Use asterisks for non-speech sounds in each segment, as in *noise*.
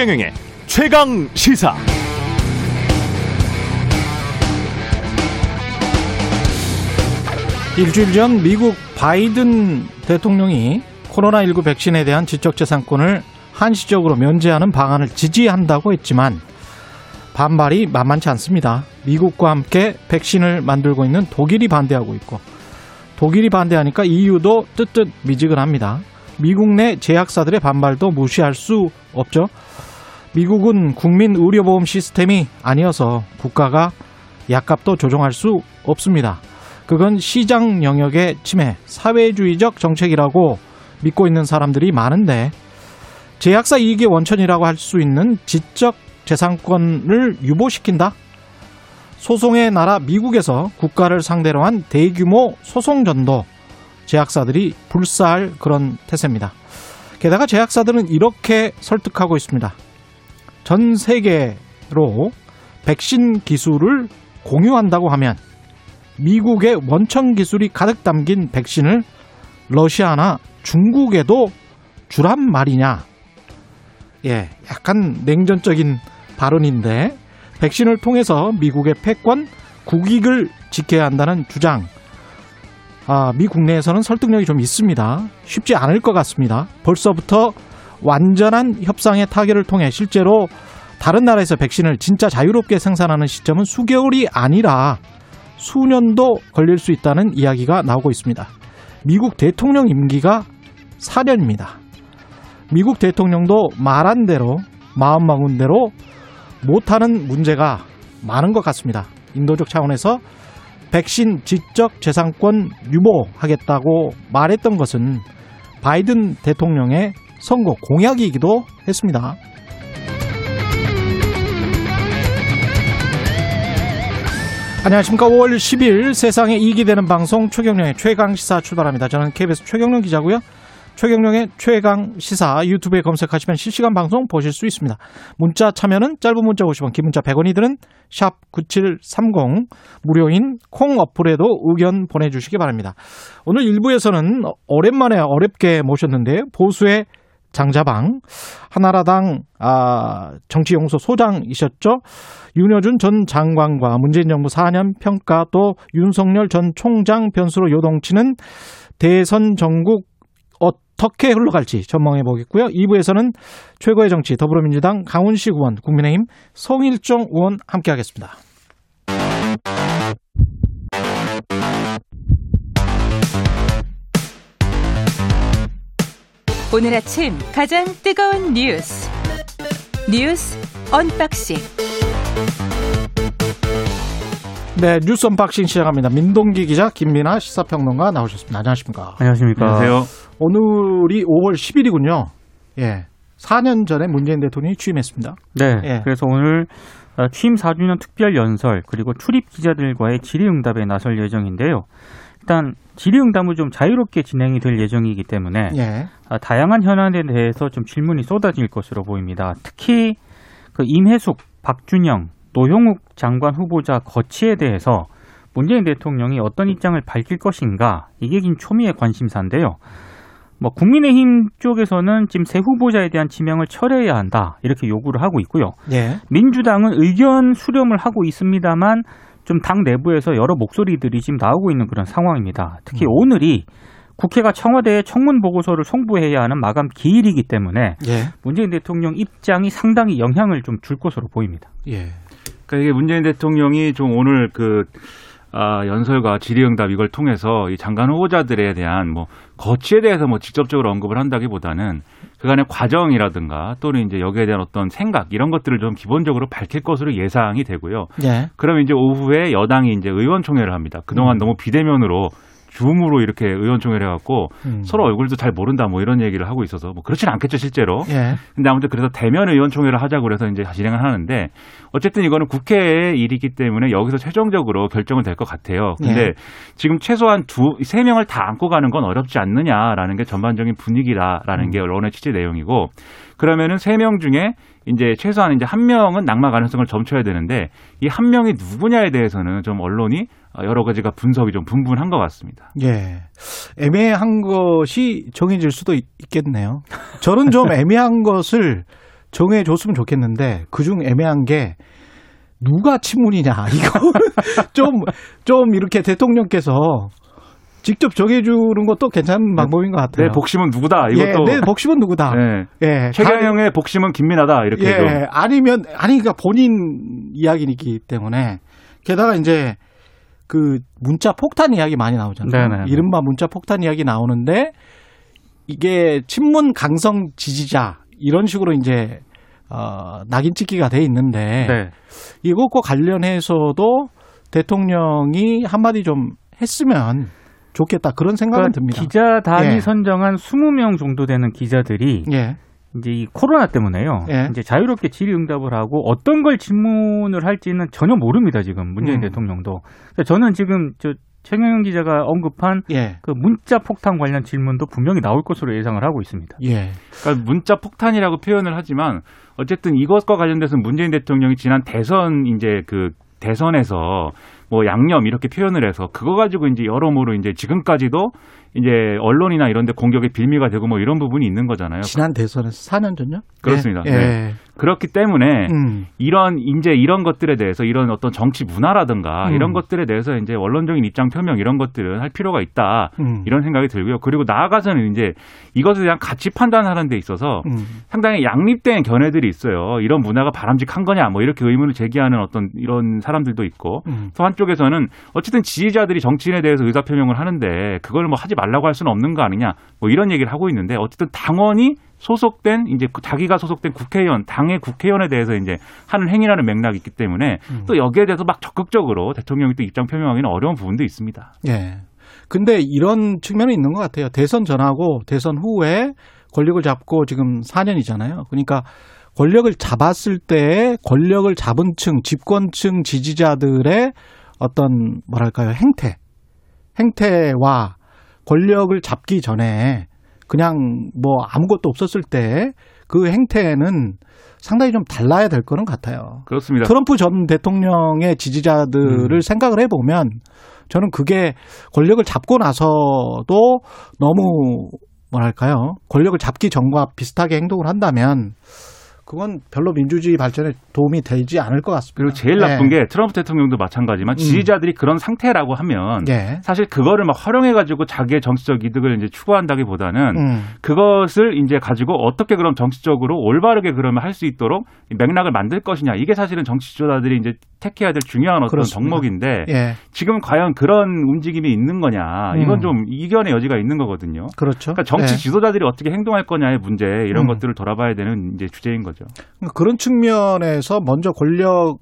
최경영의 최강 시사. 일주일 전 미국 바이든 대통령이 코로나19 백신에 대한 지적재산권을 한시적으로 면제하는 방안을 지지한다고 했지만 반발이 만만치 않습니다. 미국과 함께 백신을 만들고 있는 독일이 반대하고 있고 독일이 반대하니까 EU도 뜨뜻 미지근합니다. 미국 내 제약사들의 반발도 무시할 수 없죠. 미국은 국민 의료보험 시스템이 아니어서 국가가 약값도 조정할 수 없습니다. 그건 시장 영역의 침해, 사회주의적 정책이라고 믿고 있는 사람들이 많은데 제약사 이익의 원천이라고 할 수 있는 지적 재산권을 유보시킨다? 소송의 나라 미국에서 국가를 상대로 한 대규모 소송전도 제약사들이 불사할 그런 태세입니다. 게다가 제약사들은 이렇게 설득하고 있습니다. 전 세계로 백신 기술을 공유한다고 하면 미국의 원천 기술이 가득 담긴 백신을 러시아나 중국에도 주란 말이냐. 예, 약간 냉전적인 발언인데 백신을 통해서 미국의 패권, 국익을 지켜야 한다는 주장. 아, 미 국내에서는 설득력이 좀 있습니다. 쉽지 않을 것 같습니다. 벌써부터 완전한 협상의 타결을 통해 실제로 다른 나라에서 백신을 진짜 자유롭게 생산하는 시점은 수개월이 아니라 수년도 걸릴 수 있다는 이야기가 나오고 있습니다. 미국 대통령 임기가 4년입니다. 미국 대통령도 말한 대로 마음 먹은 대로 못하는 문제가 많은 것 같습니다. 인도적 차원에서 백신 지적 재산권 유보하겠다고 말했던 것은 바이든 대통령의 선거 공약이기도 했습니다. 안녕하십니까. 5월 10일 세상에 이익이 되는 방송 최경령의 최강시사 출발합니다. 저는 KBS 최경령 기자고요. 최경령의 최강 시사 유튜브에 검색하시면 실시간 방송 보실 수 있습니다. 문자 참여는 짧은 문자 50원, 긴 문자 100원이 드는 샵 9730 무료인 콩 어플에도 의견 보내주시기 바랍니다. 오늘 1부에서는 오랜만에 어렵게 모셨는데 보수의 장자방 하나라당 아, 정치연구소 소장이셨죠. 윤여준 전 장관과 문재인 정부 4년 평가 또 윤석열 전 총장 변수로 요동치는 대선 정국 어떻게 흘러갈지 전망해 보겠고요. 2부에서는 최고의 정치 더불어민주당 강훈식 의원, 국민의힘 성일종 의원 함께하겠습니다. 오늘 아침 가장 뜨거운 뉴스 뉴스 unboxing 네, 뉴스 unboxing 시작합니다. 민동기 기자, 김민아 시사평론가 나오셨습니다. 안녕하십니까? 안녕하십니까. 안녕하세요. 오늘이 5월 10일이군요. 예. 4년 전에 문재인 대통령이 취임했습니다. 네. 예. 그래서 오늘 어, 취임 4주년 특별 연설 그리고 출입 기자들과의 질의응답에 나설 예정인데요. 일단 질의응답은 좀 자유롭게 진행이 될 예정이기 때문에 예. 아, 다양한 현안에 대해서 좀 질문이 쏟아질 것으로 보입니다. 특히 그 임혜숙, 박준영, 노형욱 장관 후보자 거치에 대해서 문재인 대통령이 어떤 입장을 밝힐 것인가 이게 긴 초미의 관심사인데요. 뭐 국민의힘 쪽에서는 지금 새 후보자에 대한 지명을 철회해야 한다 이렇게 요구를 하고 있고요. 예. 민주당은 의견 수렴을 하고 있습니다만 좀 당 내부에서 여러 목소리들이 지금 나오고 있는 그런 상황입니다. 특히 음. 오늘이 국회가 청와대에 청문 보고서를 송부해야 하는 마감 기일이기 때문에 예. 문재인 대통령 입장이 상당히 영향을 좀 줄 것으로 보입니다. 예. 그러니까 이게 문재인 대통령이 좀 오늘 그 아, 연설과 질의응답 이걸 통해서 이 장관 후보자들에 대한 뭐 거치에 대해서 뭐 직접적으로 언급을 한다기보다는 그간의 과정이라든가 또는 이제 여기에 대한 어떤 생각 이런 것들을 좀 기본적으로 밝힐 것으로 예상이 되고요. 예. 그러면 이제 오후에 여당이 이제 의원총회를 합니다. 그동안 음. 너무 비대면으로 줌으로 이렇게 의원총회를 해갖고 음. 서로 얼굴도 잘 모른다 뭐 이런 얘기를 하고 있어서 뭐 그렇진 않겠죠 실제로. 예. 근데 아무튼 그래서 대면 의원총회를 하자고 그래서 이제 진행을 하는데 어쨌든 이거는 국회의 일이기 때문에 여기서 최종적으로 결정은 될 것 같아요. 근데 예. 지금 최소한 두 세 명을 다 안고 가는 건 어렵지 않느냐라는 게 전반적인 분위기라라는 음. 게 언론의 취재 내용이고 그러면은 세 명 중에 이제 최소한 이제 한 명은 낙마 가능성을 점쳐야 되는데 이 한 명이 누구냐에 대해서는 좀 언론이 여러 가지가 분석이 좀 분분한 것 같습니다. 예. 애매한 것이 정해질 수도 있, 겠네요 저는 좀 *laughs* 애매한 것을 정해줬으면 좋겠는데 그중 애매한 게 누가 친문이냐 이거 *laughs* 좀좀 이렇게 대통령께서 직접 정해주는 것도 괜찮은 방법인 것 같아요. 내 복심은 누구다. 예, 이것도 내 복심은 누구다. 네. 예, 최경영의 복심은 김민하다. 이렇게 예, 좀. 아니면 아니 그러니까 본인 이야기이기 때문에 게다가 이제 그 문자 폭탄 이야기 많이 나오잖아요. 네네. 이른바 문자 폭탄 이야기 나오는데 이게 친문 강성 지지자 이런 식으로 이제 어, 낙인 찍기가 돼 있는데 네. 이것과 관련해서도 대통령이 한마디 좀 했으면 좋겠다 그런 생각은 그러니까 듭니다. 기자단이 예. 선정한 20명 정도 되는 기자들이 예, 이제 이 코로나 때문에요. 예. 이제 자유롭게 질의응답을 하고 어떤 걸 질문을 할지는 전혀 모릅니다. 지금 문재인 음. 대통령도. 그래서 저는 지금 저 최경영 기자가 언급한 예, 그 문자 폭탄 관련 질문도 분명히 나올 것으로 예상을 하고 있습니다. 예, 그러니까 문자 폭탄이라고 표현을 하지만 어쨌든 이것과 관련돼서 문재인 대통령이 지난 대선 이제 그 대선에서 뭐 양념 이렇게 표현을 해서 그거 가지고 이제 여러모로 이제 지금까지도 이제 언론이나 이런 데 공격의 빌미가 되고 뭐 이런 부분이 있는 거잖아요. 지난 대선에서 4년 전요? 그렇습니다. 예, 네. 예. 그렇기 때문에 음. 이런 이제 이런 것들에 대해서 이런 어떤 정치 문화라든가 음. 이런 것들에 대해서 이제 원론적인 입장 표명 이런 것들은 할 필요가 있다. 음. 이런 생각이 들고요. 그리고 나아가서는 이제 이것에 대한 가치 판단하는 데 있어서 음. 상당히 양립된 견해들이 있어요. 이런 문화가 바람직한 거냐, 뭐 이렇게 의문을 제기하는 어떤 이런 사람들도 있고, 음. 또 한쪽에서는 어쨌든 지지자들이 정치인에 대해서 의사 표명을 하는데 그걸 뭐 하지 말라고 할 수는 없는 거 아니냐, 뭐 이런 얘기를 하고 있는데 어쨌든 당원이 소속된 이제 그 자기가 소속된 국회의원, 당의 국회의원에 대해서 이제 하는 행위라는 맥락이 있기 때문에 음. 또 여기에 대해서 막 적극적으로 대통령이 또 입장 표명하기는 어려운 부분도 있습니다. 예. 근데 이런 측면이 있는 것 같아요. 대선 전하고 대선 후에 권력을 잡고 지금 4년이잖아요. 그러니까 권력을 잡았을 때 권력을 잡은 층, 집권층 지지자들의 어떤 뭐랄까요 행태, 행태와 권력을 잡기 전에 그냥 뭐 아무것도 없었을 때 그 행태는 상당히 좀 달라야 될 거는 같아요. 그렇습니다. 트럼프 전 대통령의 지지자들을 음. 생각을 해보면 저는 그게 권력을 잡고 나서도 너무 뭐랄까요 권력을 잡기 전과 비슷하게 행동을 한다면 그건 별로 민주주의 발전에 도움이 되지 않을 것 같습니다. 그리고 제일 나쁜 게 트럼프 대통령도 마찬가지만 지지자들이 그런 상태라고 하면 예. 사실 그거를 막 활용해 가지고 자기의 정치적 이득을 이제 추구한다기보다는 음. 그것을 이제 가지고 어떻게 그럼 정치적으로 올바르게 그러면 할 수 있도록 맥락을 만들 것이냐 이게 사실은 정치 지도자들이 이제 택해야 될 중요한 어떤 그렇습니다. 덕목인데 예. 지금 과연 그런 움직임이 있는 거냐 이건 음. 좀 이견의 여지가 있는 거거든요. 그렇죠. 그러니까 정치 예. 지도자들이 어떻게 행동할 거냐의 문제 이런 음. 것들을 돌아봐야 되는 이제 주제인 거죠. 그런 측면에서 먼저 권력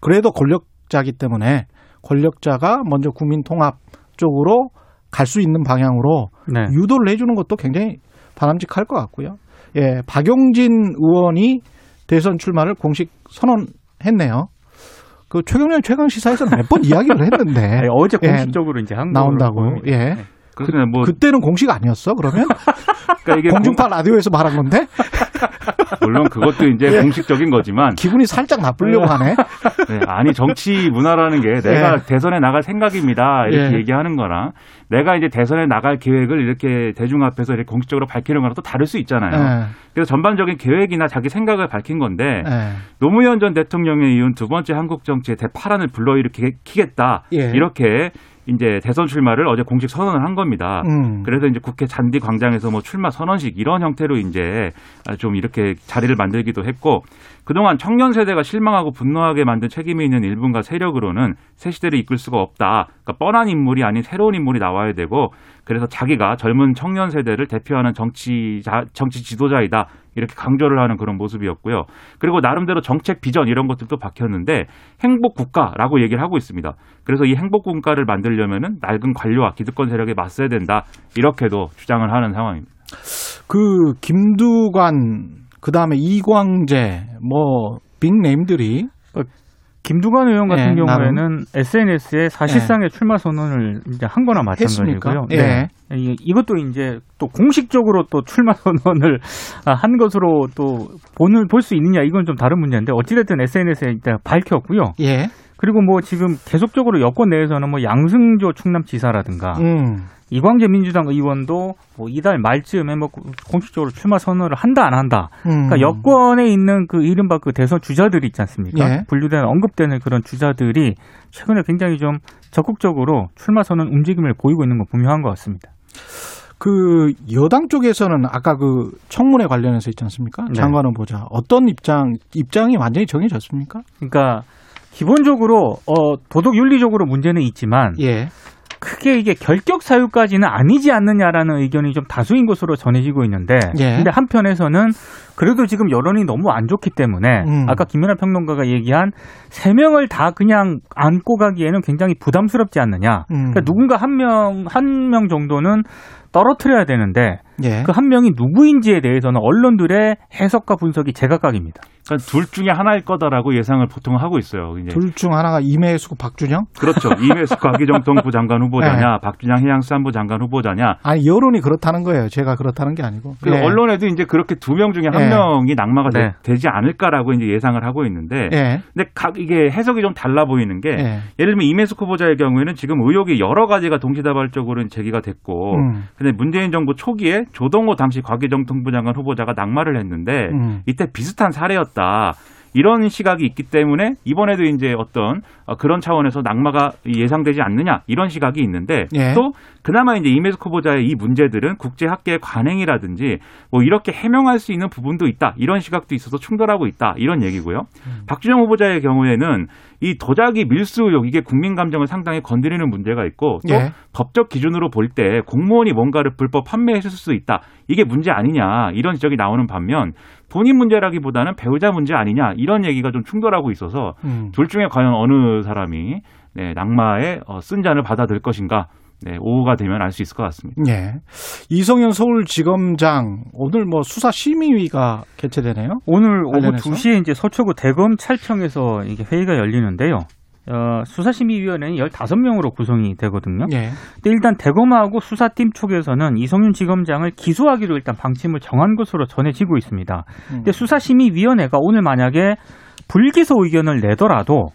그래도 권력자기 때문에 권력자가 먼저 국민 통합 쪽으로 갈 수 있는 방향으로 네. 유도를 해주는 것도 굉장히 바람직할 것 같고요. 예, 박용진 의원이 대선 출마를 공식 선언했네요. 그 최경련 최강 시사에서 몇 번 이야기를 했는데 *laughs* 아니, 어제 예, 공식적으로 이제 한 나온다고. 예. 네. 그렇습니다. 뭐 그때는 공식 아니었어? 그러면 *laughs* 그러니까 이게 공중파 라디오에서 말한 건데 *laughs* 물론 그것도 이제 예. 공식적인 거지만 기분이 살짝 나쁘려고 하네. 네, 아니 정치 문화라는 게 내가 예. 대선에 나갈 생각입니다 이렇게 예. 얘기하는 거랑 내가 이제 대선에 나갈 계획을 이렇게 대중 앞에서 이렇게 공식적으로 밝히는 거랑 또 다를 수 있잖아요. 예, 그래서 전반적인 계획이나 자기 생각을 밝힌 건데 예. 노무현 전 대통령에 이은 두 번째 한국 정치의 대파란을 불러일으키겠다 예. 이렇게 이제 대선 출마를 어제 공식 선언을 한 겁니다. 음. 그래서 이제 국회 잔디 광장에서 뭐 출마 선언식 이런 형태로 이제 좀 이렇게 자리를 만들기도 했고 그동안 청년 세대가 실망하고 분노하게 만든 책임이 있는 일분과 세력으로는 새 시대를 이끌 수가 없다. 그러니까 뻔한 인물이 아닌 새로운 인물이 나와야 되고 그래서 자기가 젊은 청년 세대를 대표하는 정치 정치 지도자이다. 이렇게 강조를 하는 그런 모습이었고요. 그리고 나름대로 정책 비전 이런 것들도 박혔는데 행복 국가라고 얘기를 하고 있습니다. 그래서 이 행복 국가를 만들려면은 낡은 관료와 기득권 세력에 맞서야 된다. 이렇게도 주장을 하는 상황입니다. 그 김두관 그 다음에 이광재 뭐 빅네임들이 김두관 의원 같은 예, 경우에는 SNS에 사실상의 출마 선언을 이제 한 거나 마찬가지고요. 예. 이- 이것도 이제 또 공식적으로 또 출마 *laughs* 선언을 아, 한 것으로 또 본을 볼 수 있느냐 이건 좀 다른 문제인데 어찌됐든 SNS에 일단 밝혔고요. 예. 그리고 뭐 지금 계속적으로 여권 내에서는 뭐 양승조 충남지사라든가 음. 이광재 민주당 의원도 뭐 이달 말쯤에 뭐 공식적으로 출마 선언을 한다 안 한다. 음. 그러니까 여권에 있는 그 이른바 그 대선 주자들이 있지 않습니까? 예. 분류되는 언급되는 그런 주자들이 최근에 굉장히 좀 적극적으로 출마 선언 움직임을 보이고 있는 건 분명한 것 같습니다. 그 여당 쪽에서는 아까 그 청문회 관련해서 있지 않습니까? 네. 장관 후보자 어떤 입장 입장이 완전히 정해졌습니까? 그러니까 기본적으로 어 도덕 윤리적으로 문제는 있지만 예. 크게 이게 결격 사유까지는 아니지 않느냐라는 의견이 좀 다수인 것으로 전해지고 있는데 예. 근데 한편에서는 그래도 지금 여론이 너무 안 좋기 때문에 음. 아까 김연아 평론가가 얘기한 세 명을 다 그냥 안고 가기에는 굉장히 부담스럽지 않느냐. 음. 그러니까 누군가 한 명 한명 정도는 떨어뜨려야 되는데 예. 그한 명이 누구인지에 대해서는 언론들의 해석과 분석이 제각각입니다. 그러니까 둘 중에 하나일 거다라고 예상을 보통 하고 있어요. 둘 중 하나가 임혜수 박준영? 그렇죠. *laughs* 이메스 과기정통부 장관 네. 후보자냐, 박준양 해양수산부 장관 후보자냐. 아니 여론이 그렇다는 거예요. 제가 그렇다는 게 아니고. 그 예. 언론에도 이제 그렇게 두 명 중에 한 네. 명이 낙마가 네. 되, 지 않을까라고 이제 예상을 하고 있는데, 예. 근데 각 이게 해석이 좀 달라 보이는 게 예. 예를 들면 이메스 후보자의 경우에는 지금 의혹이 여러 가지가 동시다발적으로 제기가 됐고, 음. 근데 문재인 정부 초기에 조동호 당시 과기정통부 장관 후보자가 낙마를 했는데 음. 이때 비슷한 사례였다. 이런 시각이 있기 때문에 이번에도 이제 어떤 어, 그런 차원에서 낙마가 예상되지 않느냐 이런 시각이 있는데 예. 또 그나마 이제 이메스 후보자의 이 문제들은 국제 학계의 관행이라든지 뭐 이렇게 해명할 수 있는 부분도 있다 이런 시각도 있어서 충돌하고 있다 이런 얘기고요. 음. 박준영 후보자의 경우에는 이 도자기 밀수 의혹 이게 국민 감정을 상당히 건드리는 문제가 있고 또 예. 법적 기준으로 볼 때 공무원이 뭔가를 불법 판매했을 수 있다. 이게 문제 아니냐. 이런 지적이 나오는 반면 본인 문제라기보다는 배우자 문제 아니냐. 이런 얘기가 좀 충돌하고 있어서 음. 둘 중에 과연 어느 사람이 네, 낙마의 어, 쓴 잔을 받아들 것인가. 네, 오후가 되면 알 수 있을 것 같습니다. 예. 이성현 서울지검장 오늘 뭐 수사 심의위가 개최되네요. 오늘 오후 관련해서? 2시에 이제 서초구 대검 찰청에서 이게 회의가 열리는데요. 어, 수사심의위원회는 15명으로 구성이 되거든요. 예. 근데 일단 대검하고 수사팀 쪽에서는 이성윤 지검장을 기소하기로 일단 방침을 정한 것으로 전해지고 있습니다. 음. 근데 수사심의위원회가 오늘 만약에 불기소 의견을 내더라도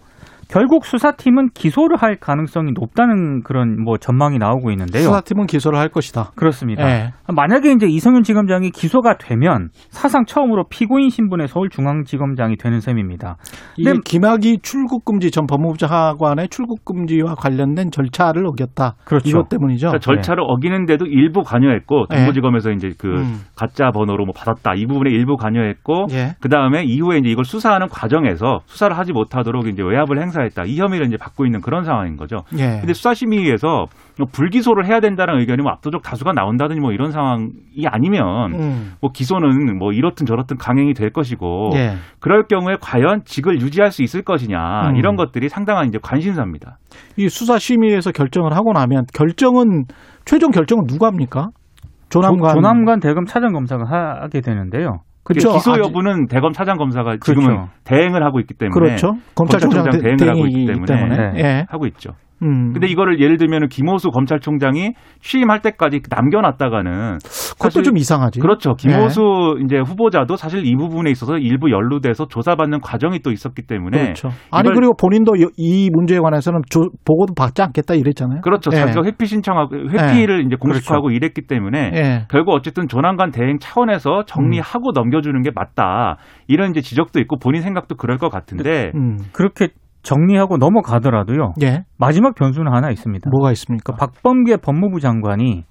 결국 수사팀은 기소를 할 가능성이 높다는 그런 뭐 전망이 나오고 있는데요. 수사팀은 기소를 할 것이다. 그렇습니다. 예. 만약에 이제 이성윤 지검장이 기소가 되면 사상 처음으로 피고인 신분의 서울중앙지검장이 되는 셈입니다. 이게 근데- 김학의 출국 금지 전 법무부 장관의 출국 금지와 관련된 절차를 어겼다. 그렇죠. 이것 때문이죠. 그러니까 절차를 어기는데도 일부 관여했고 네. 동부지검에서 이제 그 음. 가짜 번호로 뭐 받았다 이 부분에 일부 관여했고 예. 그 다음에 이후에 이제 이걸 수사하는 과정에서 수사를 하지 못하도록 이제 외압을 행사 했다 이 혐의를 이제 받고 있는 그런 상황인 거죠. 예. 근데 수사심의위에서 뭐 불기소를 해야 된다는 의견이 뭐 압도적 다수가 나온다든지 뭐 이런 상황이 아니면 음. 뭐 기소는 뭐 이렇든 저렇든 강행이 될 것이고 예. 그럴 경우에 과연 직을 유지할 수 있을 것이냐 음. 이런 것들이 상당한 이제 관심사입니다. 이 수사 심의에서 결정을 하고 나면 결정은 최종 결정은 누가 합니까? 조남관. 조, 남관 대검 차장 검사가 하게 되는데요. 그렇죠. 기소 아직- 여부는 대검 차장 검사가 그렇죠. 지금은 대행을 하고 있기 때문에 그렇죠. 검찰총장 대- 대행을 하고 있기 때문에 때문에. 예. 하고 있죠. 음. 근데 이거를 예를 들면 김호수 검찰총장이 취임할 때까지 남겨놨다가는 그것도 좀 이상하지. 그렇죠. 예. 김호수 이제 후보자도 사실 이 부분에 있어서 일부 연루돼서 조사받는 과정이 또 있었기 때문에 그렇죠. 아니 그리고 본인도 이- 이 문제에 관해서는 조- 보고도 받지 않겠다 이랬잖아요. 그렇죠. 예. 자기가 회피 신청하고 회피를 이제 공식화하고 이랬기 때문에 예. 결국 어쨌든 조남관 대행 차원에서 정리하고 넘겨주는 게 맞다. 이런 이제 지적도 있고 본인 생각도 그럴 것 같은데 음. 그렇게 정리하고 넘어가더라도요. 예. 마지막 변수는 하나 있습니다. 뭐가 있습니까? 그 박범계 법무부 장관이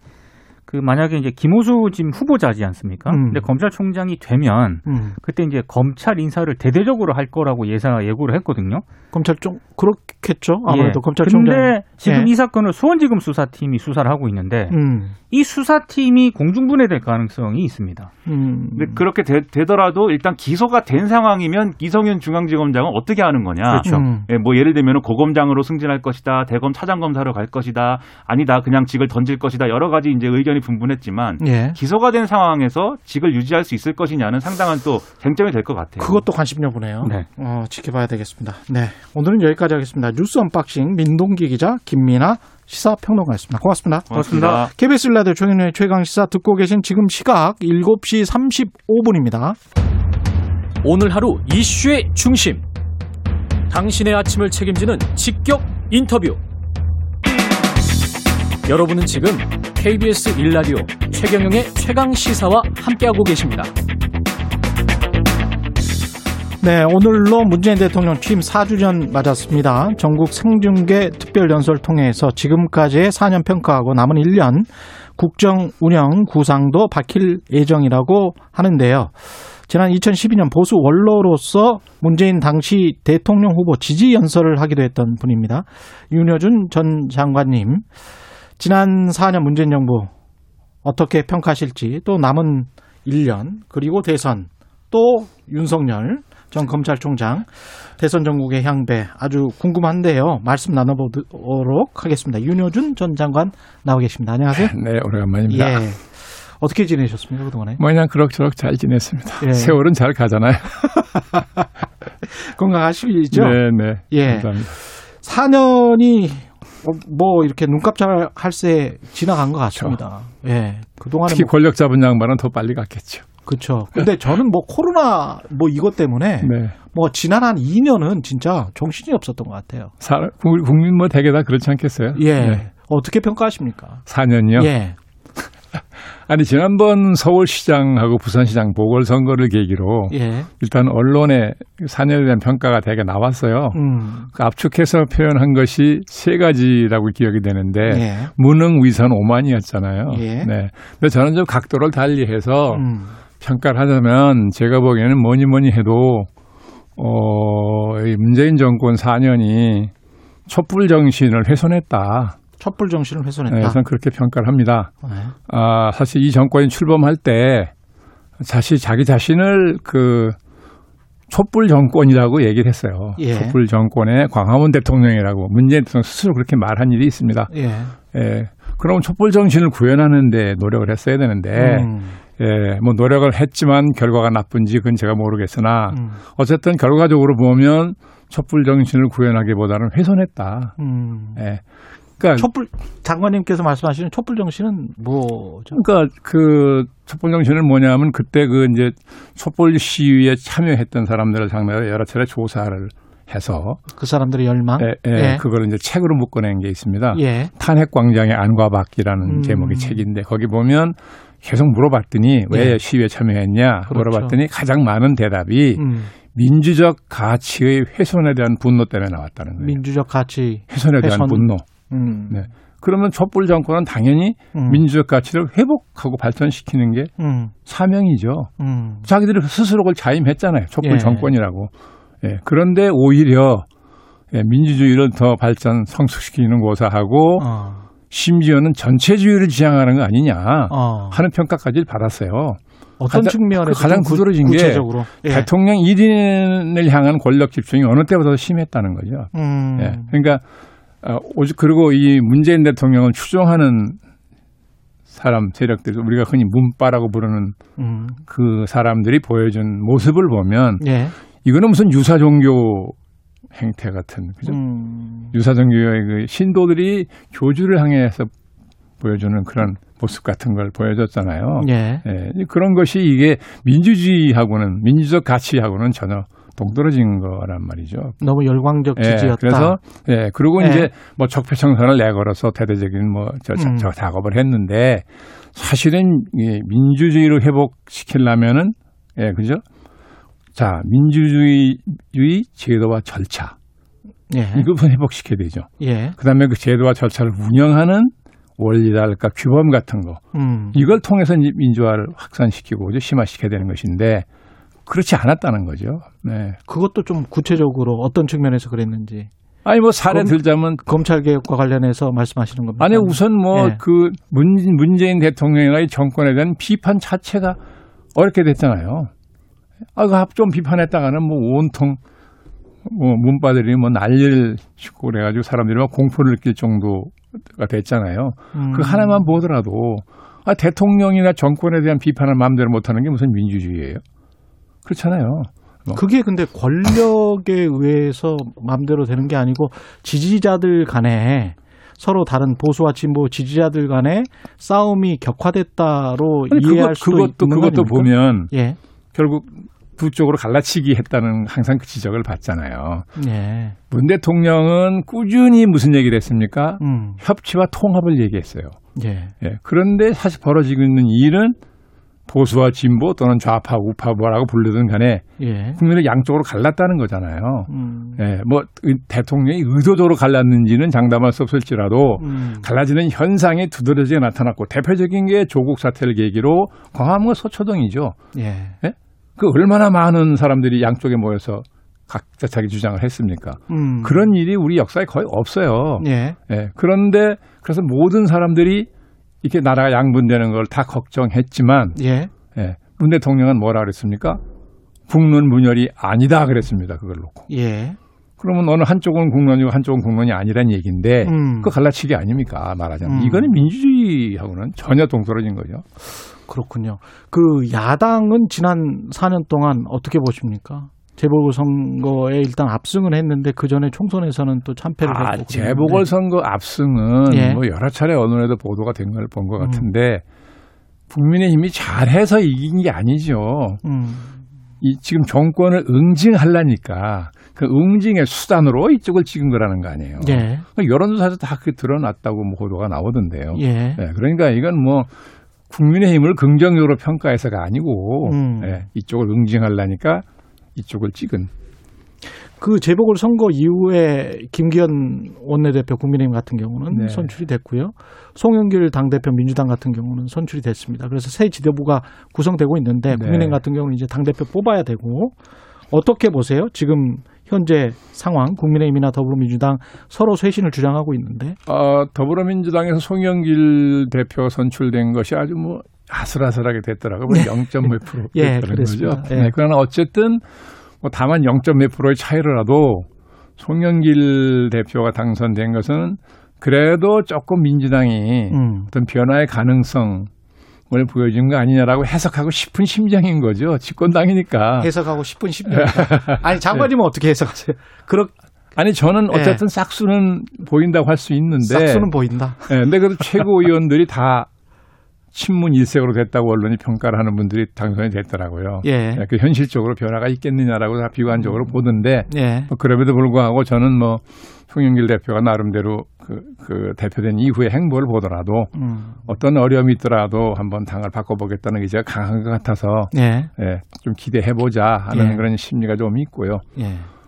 그 만약에 이제 김호수 지금 후보자지 않습니까? 음. 근데 검찰총장이 되면 음. 그때 이제 검찰 인사를 대대적으로 할 거라고 예상 예고를 했거든요. 검찰 좀 그렇겠죠. 아무래도 예. 검찰총장. 근데 지금 예. 이 사건을 수원지검 수사팀이 수사를 하고 있는데 음. 이 수사팀이 공중분해될 가능성이 있습니다. 음. 근데 그렇게 되, 더라도 일단 기소가 된 상황이면 이성윤 중앙지검장은 어떻게 하는 거냐? 그렇죠. 음. 예, 뭐 예를 들면 고검장으로 승진할 것이다, 대검 차장검사로 갈 것이다, 아니다 그냥 직을 던질 것이다 여러 가지 이제 의견이 분분했지만 예. 기소가 된 상황에서 직을 유지할 수 있을 것이냐는 상당한 또 쟁점이 될 것 같아요. 그것도 관심 여부네요. 네. 어, 지켜봐야 되겠습니다. 네. 오늘은 여기까지 하겠습니다. 뉴스 unboxing 민동기 기자 김민아 시사평론가였습니다. 고맙습니다. 고맙습니다. KBS 라디오 최경영의 최강 시사 듣고 계신 지금 시각 7시 35분입니다. 오늘 하루 이슈의 중심. 당신의 아침을 책임지는 직격 인터뷰. 여러분은 지금 KBS 1라디오 최경영의 최강 시사와 함께하고 계십니다. 네, 오늘로 문재인 대통령 취임 4주년 맞았습니다. 전국 생중계 특별연설 통해서 지금까지의 4년 평가하고 남은 1년 국정 운영 구상도 밝힐 예정이라고 하는데요. 지난 2012년 보수 원로로서 문재인 당시 대통령 후보 지지 연설을 하기도 했던 분입니다. 윤여준 전 장관님, 지난 4년 문재인 정부 어떻게 평가하실지 또 남은 1년 그리고 대선 또 윤석열 전 검찰총장 대선 전국의 향배 아주 궁금한데요. 말씀 나눠보도록 하겠습니다. 윤여준 전 장관 나와 계십니다. 안녕하세요. 네, 오래간만입니다. 예. 어떻게 지내셨습니까 그동안에? 뭐 그냥 그럭저럭 잘 지냈습니다. 예. 세월은 잘 가잖아요. *laughs* 건강하시죠? 네, 네. 예. 감사합니다. 4년이 뭐 이렇게 눈 깜짝 할 새 지나간 것 같습니다. 예. 그동안에 특히 뭐, 권력 잡은 양반은 더 빨리 갔겠죠. 그렇죠. 근데 저는 뭐 코로나 뭐 이것 때문에 네. 뭐 지난 한 2년은 진짜 정신이 없었던 것 같아요. 사- 국- 국민 뭐 대개 다 그렇지 않겠어요? 예. 네. 어떻게 평가하십니까? 4년이요? 예. *laughs* 아니, 지난번 서울시장하고 부산시장 보궐선거를 계기로 예. 일단 언론에 4년에 대한 평가가 대개 나왔어요. 음. 그 압축해서 표현한 것이 세 가지라고 기억이 되는데 예. 무능, 위선, 오만이었잖아요. 예. 네. 근데 저는 좀 각도를 달리해서 음. 평가를 하자면 제가 보기에는 뭐니 뭐니 해도 어, 이 문재인 정권 4년이 촛불 정신을 훼손했다. 촛불 정신을 훼손했다. 네, 저는 그렇게 평가를 합니다. 네. 아, 사실 이 정권이 출범할 때 사실 자기 자신을 그 촛불 정권이라고 얘기를 했어요. 예. 촛불 정권의 광화문 대통령이라고 문재인 대통령 스스로 그렇게 말한 일이 있습니다. 예. 예. 그럼 촛불 정신을 구현하는데 노력을 했어야 되는데 음. 예, 뭐 노력을 했지만 결과가 나쁜지 그건 제가 모르겠으나 음. 어쨌든 결과적으로 보면 촛불 정신을 구현하기보다는 훼손했다. 음. 예. 그러니까 촛불 장관님께서 말씀하시는 촛불 정신은 뭐죠? 그러니까 그 촛불 정신은 뭐냐면 그때 그 이제 촛불 시위에 참여했던 사람들을 상대로 여러 차례 조사를 해서 그 사람들의 열망. 예, 예, 그걸 이제 책으로 묶어낸 게 있습니다. 예. 탄핵 광장의 안과 밖이라는 음. 제목의 책인데 거기 보면 계속 물어봤더니 왜 예. 시위에 참여했냐 그렇죠. 물어봤더니 가장 많은 대답이 음. 민주적 가치의 훼손에 대한 분노 때문에 나왔다는 거예요. 민주적 가치. 훼손에 대한 훼손. 분노. 음. 네. 그러면 촛불 정권은 당연히 음. 민주적 가치를 회복하고 발전시키는 게 음. 사명이죠. 음. 자기들이 스스로 그걸 자임했잖아요. 촛불 예. 정권이라고. 예. 그런데 오히려 예, 민주주의를 더 발전 성숙시키는 고사하고 어. 심지어는 전체주의를 지향하는 거 아니냐 어. 하는 평가까지 받았어요. 어떤 가장- 측면에서 그 가장 좀 구- 구조로진 게. 예. 대통령 1인을 향한 권력 집중이 어느 때보다 더 심했다는 거죠. 음. 예. 그러니까 어, 오직 그리고 이 문재인 대통령을 추종하는 사람 세력들 우리가 흔히 문빠라고 부르는 음. 그 사람들이 보여준 모습을 보면 예. 이거는 무슨 유사 종교 행태 같은 그죠? 음. 유사 종교의 그 신도들이 교주를 향해서 보여주는 그런 모습 같은 걸 보여줬잖아요. 예. 예, 그런 것이 이게 민주주의하고는 민주적 가치하고는 전혀 동떨어진 거란 말이죠. 너무 열광적 예, 지지였다. 그래서 예 그리고 예. 이제 뭐 적폐청산을 내걸어서 대대적인 뭐저 음. 저 작업을 했는데 사실은 이 민주주의를 회복시키려면은 예 그죠? 자 민주주의 제도와 절차 예. 이것을 회복시켜야 되죠. 예. 그다음에 그 제도와 절차를 운영하는 원리랄까 규범 같은 거 음. 이걸 통해서 민주화를 확산시키고 심화시켜야 되는 것인데 그렇지 않았다는 거죠. 네. 그것도 좀 구체적으로 어떤 측면에서 그랬는지 아니 뭐 사례 검- 들자면 검찰 개혁과 관련해서 말씀하시는 겁니까? 아니 우선 뭐 예. 그 문재인 대통령의 정권에 대한 비판 자체가 어렵게 됐잖아요. 아좀 비판했다가는 뭐 온통 뭐 문바들이 뭐 난리를 치고 그래가지고 사람들이 막 공포를 느낄 정도가 됐잖아요. 음. 그 하나만 보더라도 아, 대통령이나 정권에 대한 비판을 마음대로 못하는 게 무슨 민주주의예요? 그렇잖아요. 그게 근데 권력에 의해서 마음대로 되는 게 아니고 지지자들 간에 서로 다른 보수와 진보 지지자들 간에 싸움이 격화됐다로 이해할 그것, 수도 그것도 있는 거 그것도? 보면 예. 결국 두 쪽으로 갈라치기 했다는 항상 그 지적을 받잖아요. 예. 문 대통령은 꾸준히 무슨 얘기를 했습니까? 음. 협치와 통합을 얘기했어요. 예. 예. 그런데 사실 벌어지고 있는 일은 보수와 진보 또는 좌파, 우파 뭐라고 부르든 간에 예. 국민을 양쪽으로 갈랐다는 거잖아요. 음. 예, 뭐 의- 대통령이 의도적으로 갈랐는지는 장담할 수 없을지라도 음. 갈라지는 현상이 두드러지게 나타났고 대표적인 게 조국 사태를 계기로 광화문과 서초동이죠. 예. 그 얼마나 많은 사람들이 양쪽에 모여서 각자 자기 주장을 했습니까? 음. 그런 일이 우리 역사에 거의 없어요. 예. 예, 그런데 그래서 모든 사람들이 이렇게 나라가 양분되는 걸 다 걱정했지만 예. 예, 문 대통령은 뭐라 그랬습니까? 국론 분열이 아니다 그랬습니다. 그걸 놓고. 예. 그러면 어느 한쪽은 국론이고 한쪽은 국론이 아니란 얘기인데 음. 그 갈라치기 아닙니까? 말하자면 음. 이거는 민주주의하고는 전혀 동떨어진 거죠. 그렇군요. 그 야당은 지난 4년 동안 어떻게 보십니까? 재보궐 선거에 일단 압승을 했는데 그 전에 총선에서는 또 참패를 아, 했고 재보궐 선거 압승은 예. 뭐 여러 차례 언론에도 보도가 된 걸 본것 음. 같은데 국민의힘이 잘해서 이긴 게 아니죠. 음. 이 지금 정권을 응징하려니까 그 응징의 수단으로 이쪽을 찍은 거라는 거 아니에요. 예. 그러니까 여론조사에서 다그 드러났다고 뭐 보도가 나오던데요. 예. 네, 그러니까 이건 뭐 국민의힘을 긍정적으로 평가해서가 아니고 음. 예, 이쪽을 응징하려니까 이쪽을 찍은 그 재보궐 선거 이후에 김기현 원내대표 국민의힘 같은 경우는 네. 선출이 됐고요. 송영길 당대표 민주당 같은 경우는 선출이 됐습니다. 그래서 새 지도부가 구성되고 있는데 네. 국민의힘 같은 경우는 이제 당대표 뽑아야 되고 어떻게 보세요? 지금 현재 상황 국민의힘이나 더불어민주당 서로 쇄신을 주장하고 있는데 어, 더불어민주당에서 송영길 대표 선출된 것이 아주 뭐 아슬아슬하게 됐더라고요. 뭐 0. 몇 프로 *laughs* 예, 됐다는 그랬습니다. 거죠. 예. 네, 그러나 어쨌든 뭐 다만 0. 몇 프로의 차이라도 송영길 대표가 당선된 것은 그래도 조금 민주당이 음. 어떤 변화의 가능성을 보여준 거 아니냐라고 해석하고 싶은 심정인 거죠. 집권당이니까. 해석하고 싶은 10년. 아니 장관님은 어떻게 해석하세요? 그렇 아니 저는 예. 어쨌든 싹수는 보인다고 할 수 있는데 싹수는 보인다. 예, 근데 그래도 최고위원들이 다 친문 일색으로 됐다고 언론이 평가를 하는 분들이 당선이 됐더라고요. 예. 그 현실적으로 변화가 있겠느냐라고 다 비관적으로 보던데 예. 뭐 그럼에도 불구하고 저는 뭐 송영길 대표가 나름대로 그, 그 대표된 이후의 행보를 보더라도 음. 어떤 어려움이 있더라도 한번 당을 바꿔보겠다는 의지가 강한 것 같아서 예. 예, 좀 기대해보자 하는 예. 그런 심리가 좀 있고요.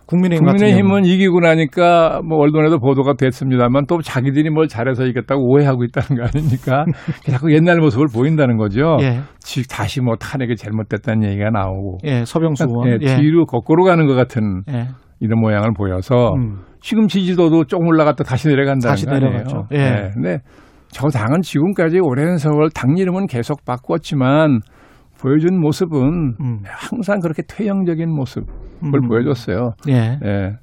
예. 국민의힘 국민의힘은 이기고 나니까 뭐 언론에도 보도가 됐습니다만 또 자기들이 뭘 잘해서 이겼다고 오해하고 있다는 거 아닙니까? *laughs* 자꾸 옛날 모습을 보인다는 거죠. 예. 지- 다시 뭐 탄핵이 잘못됐다는 얘기가 나오고 예, 서병수 의원. 예, 예. 뒤로 거꾸로 가는 것 같은 예. 이런 모양을 보여서 음. 지금 지지도도 조금 올라갔다 다시 내려간다는 다시 거 아니에요. 내려갔죠. 예. 근데 저 당은 지금까지 오랜 세월 당 이름은 계속 바꿨지만 보여준 모습은 음. 항상 그렇게 퇴행적인 모습을 음. 보여줬어요. 예. 예.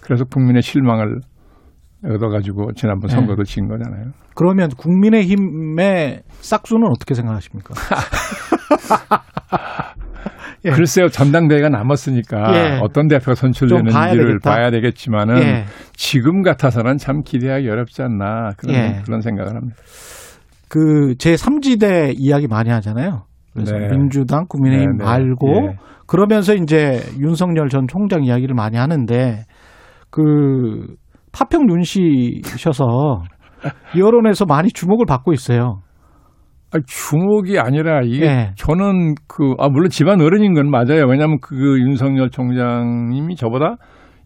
그래서 국민의 실망을 얻어가지고 지난번 네. 선거도 진 거잖아요. 그러면 국민의힘의 싹수는 어떻게 생각하십니까? *laughs* 예. 글쎄요, 전당대회가 남았으니까 예. 어떤 대표가 좀 봐야 선출되는지를 되겠다. 봐야 되겠지만은 예. 지금 같아서는 참 기대하기 어렵지 않나 그런, 예. 그런 생각을 합니다. 그 제3지대 이야기 많이 하잖아요. 그래서 네. 민주당, 국민의힘 네, 네. 말고 예. 그러면서 이제 윤석열 전 총장 이야기를 많이 하는데 그 파평 윤씨셔서 *laughs* 여론에서 많이 주목을 받고 있어요. 아, 주목이 아니라 이게 예. 저는 그, 아, 물론 집안 어른인 건 맞아요. 왜냐하면 그 윤석열 총장님이 저보다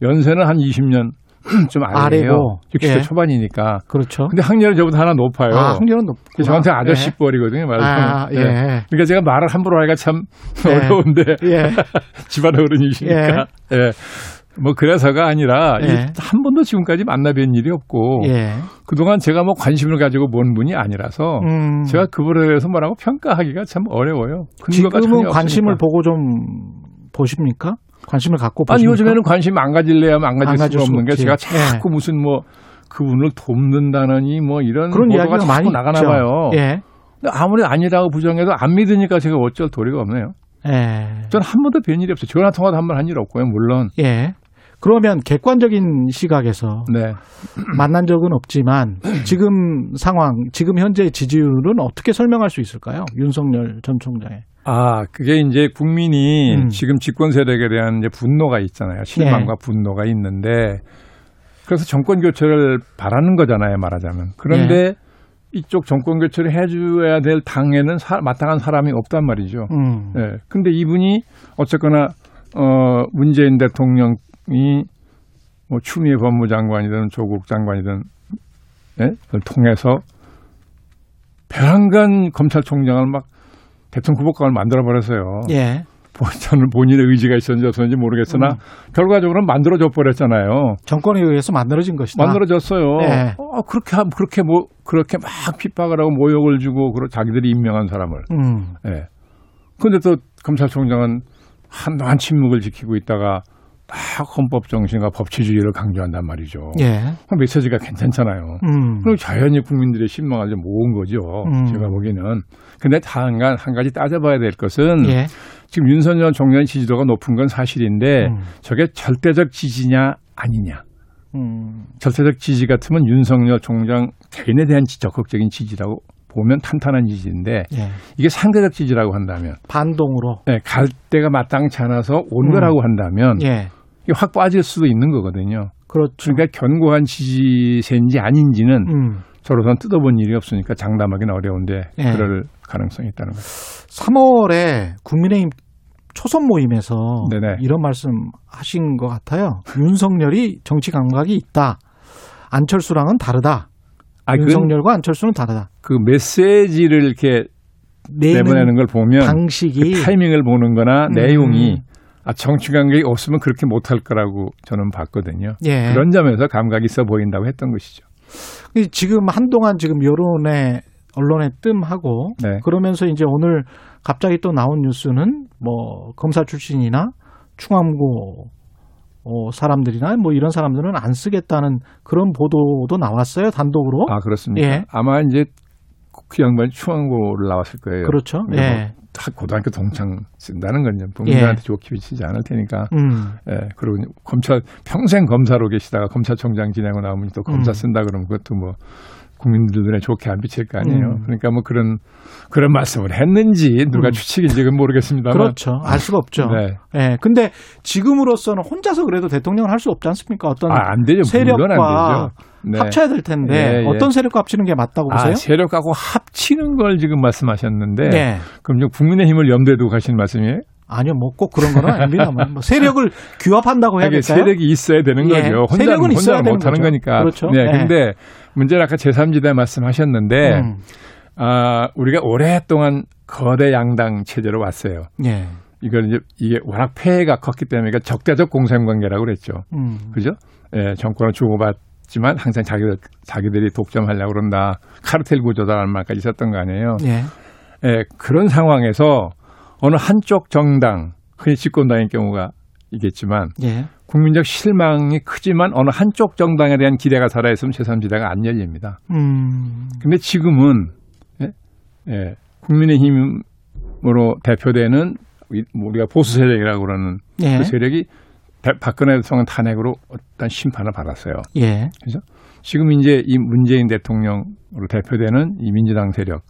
연세는 한 20년 *clears throat* 좀 아래예요. 아래고. 60대 예. 초반이니까. 그렇죠. 근데 학년은 저보다 하나 높아요. 아, 학년은 높고 그래서 저한테 아저씨 뻘이거든요. 말하자면. 아, 예. 그러니까 제가 말을 함부로 하기가 참 예. 어려운데 예. *laughs* 집안 어른이시니까. 예. 뭐 그래서가 아니라 예. 이한 번도 지금까지 만나뵌 일이 없고 예. 그동안 제가 뭐 관심을 가지고 본 분이 아니라서 음. 제가 그분에 대해서 뭐라고 평가하기가 참 어려워요. 지금은 관심을. 보고 좀 보십니까? 관심을 갖고 아니 보십니까? 요즘에는 관심 안 가질래야 안 가질 안 수가 없는 게. 제가 예. 자꾸 무슨 뭐 그분을 돕는다는 뭐 이런 그런 이야기가 자꾸 많이 나가나 있죠. 봐요. 예. 아무리 아니라고 부정해도 안 믿으니까 제가 어쩔 도리가 없네요. 예. 저는 한 번도 뵌 일이 없어요. 전화 통화도 한 번 한 일 없고요. 물론. 예. 그러면 객관적인 시각에서 네. *clears throat* 만난 적은 없지만 *clears throat* 지금 상황, 지금 현재 지지율은 어떻게 설명할 수 있을까요? 윤석열 전 총장의. 아, 그게 이제 국민이 음. 지금 집권 세력에 대한 이제 분노가 있잖아요. 실망과 분노가 있는데 그래서 정권 교체를 바라는 거잖아요, 말하자면. 그런데 이쪽 정권 교체를 해줘야 될 당에는 사- 마땅한 사람이 없단 말이죠. 음. 예. 근데 이분이 어쨌거나 어 문재인 대통령이 뭐 추미애 법무장관이든 조국 장관이든 예? 통해서 배란간 검찰총장을 막 대통령 후보감을 만들어 버렸어요. 예. 저는 본인의 의지가 있었는지 없었는지 모르겠으나 음. 결과적으로는 만들어줘 버렸잖아요. 정권에 의해서 만들어진 것이다. 만들어졌어요. 네. 어, 그렇게 함- 그렇게 뭐 그렇게 막 핍박을 하고 모욕을 주고 그런 자기들이 임명한 사람을. 음. 예. 근데 또 검찰총장은 한동안 침묵을 지키고 있다가 딱 헌법 정신과 법치주의를 강조한단 말이죠. 예. 그럼 메시지가 괜찮잖아요. 음. 그럼 자연히 국민들의 신망을 좀 모은 거죠. 음. 제가 보기에는. 근데 다만 한 가지 따져봐야 될 것은 예. 지금 윤석열 총장의 지지도가 높은 건 사실인데 음. 저게 절대적 지지냐 아니냐. 음. 절대적 지지 같으면 윤석열 총장 개인에 대한 지- 적극적인 지지라고 보면 탄탄한 지지인데 예. 이게 상대적 지지라고 한다면 반동으로. 네, 갈 때가 마땅치 않아서 온 음. 거라고 한다면 예. 확 빠질 수도 있는 거거든요. 그렇죠. 그러니까 견고한 지지세인지 아닌지는 음. 저로선 뜯어본 일이 없으니까 장담하기는 어려운데 예. 그럴 가능성이 있다는 거죠. 3월에 국민의힘 초선 모임에서 네네. 이런 말씀 하신 것 같아요. 윤석열이 정치 감각이 있다. 안철수랑은 다르다. 아, 그, 윤석열과 안철수는 다르다. 그 메시지를 이렇게 내는 내보내는 걸 보면 방식이 그 타이밍을 보는 거나 음. 내용이 아, 정치 감각이 없으면 그렇게 못할 거라고 저는 봤거든요. 예. 그런 점에서 감각이 있어 보인다고 했던 것이죠. 지금 한동안 지금 여론에 언론에 뜸하고 네. 그러면서 이제 오늘 갑자기 또 나온 뉴스는 뭐 검사 출신이나 충암고 어, 사람들이나 뭐 이런 사람들은 안 쓰겠다는 그런 보도도 나왔어요 단독으로. 아, 그렇습니까? 예. 아마 이제 그 양반이 중앙고를 나왔을 거예요. 그렇죠. 뭐 예. 다 고등학교 동창 쓴다는 건 이제 부모님한테 좋게 비치지 않을 테니까. 음. 예, 그리고 검찰 평생 검사로 계시다가 검찰총장 지내고 나오면 또 검사 음. 쓴다 그러면 그것도 뭐 국민들 눈에 좋게 안 비칠 거 아니에요. 음. 그러니까 뭐 그런 그런 말씀을 했는지 누가 음. 추측인지는 모르겠습니다만. 그렇죠. 알 수가 없죠. 네. 예. 근데 지금으로서는 혼자서 그래도 대통령을 할 수 없지 않습니까? 어떤 아, 안 되죠. 세력과. 네. 합쳐야 될 텐데 예, 예. 어떤 세력과 합치는 게 맞다고 보세요? 아, 세력하고 합치는 걸 지금 말씀하셨는데 네. 그럼 좀 국민의힘을 염두에 두고 가시는 말씀이에요? 아니요, 뭐 꼭 그런 건 아닙니다만 뭐 세력을 규합한다고 해야 될까요? 세력이 있어야 되는 예, 거죠. 혼자는 세력은 있어야 혼자는 되는 못 하는 거죠. 거니까. 그렇죠. 네, 예. 근데 문제는 아까 제3지대 말씀하셨는데 음, 아, 우리가 오랫동안 거대 양당 체제로 왔어요. 예. 이걸 이제 이게 워낙 폐해가 컸기 때문에 그러니까 적대적 공생관계라고 그랬죠. 음, 그죠? 예, 정권을 주고받지만 항상 자기들 자기들이 독점하려고 그런다. 카르텔 구조다라는 말까지 있었던 거 아니에요. 예. 예, 그런 상황에서 어느 한쪽 정당, 흔히 집권당의 경우가 있겠지만 예. 국민적 실망이 크지만 어느 한쪽 정당에 대한 기대가 살아있으면 제3지대가 안 열립니다. 음, 근데 지금은 예, 예, 국민의힘으로 대표되는 이- 뭐 우리가 보수 세력이라고 그러는 예. 그 세력이 대- 박근혜 대통령 탄핵으로 어떤 심판을 받았어요. 예. 지금 이제 이 문재인 대통령으로 대표되는 이 민주당 세력,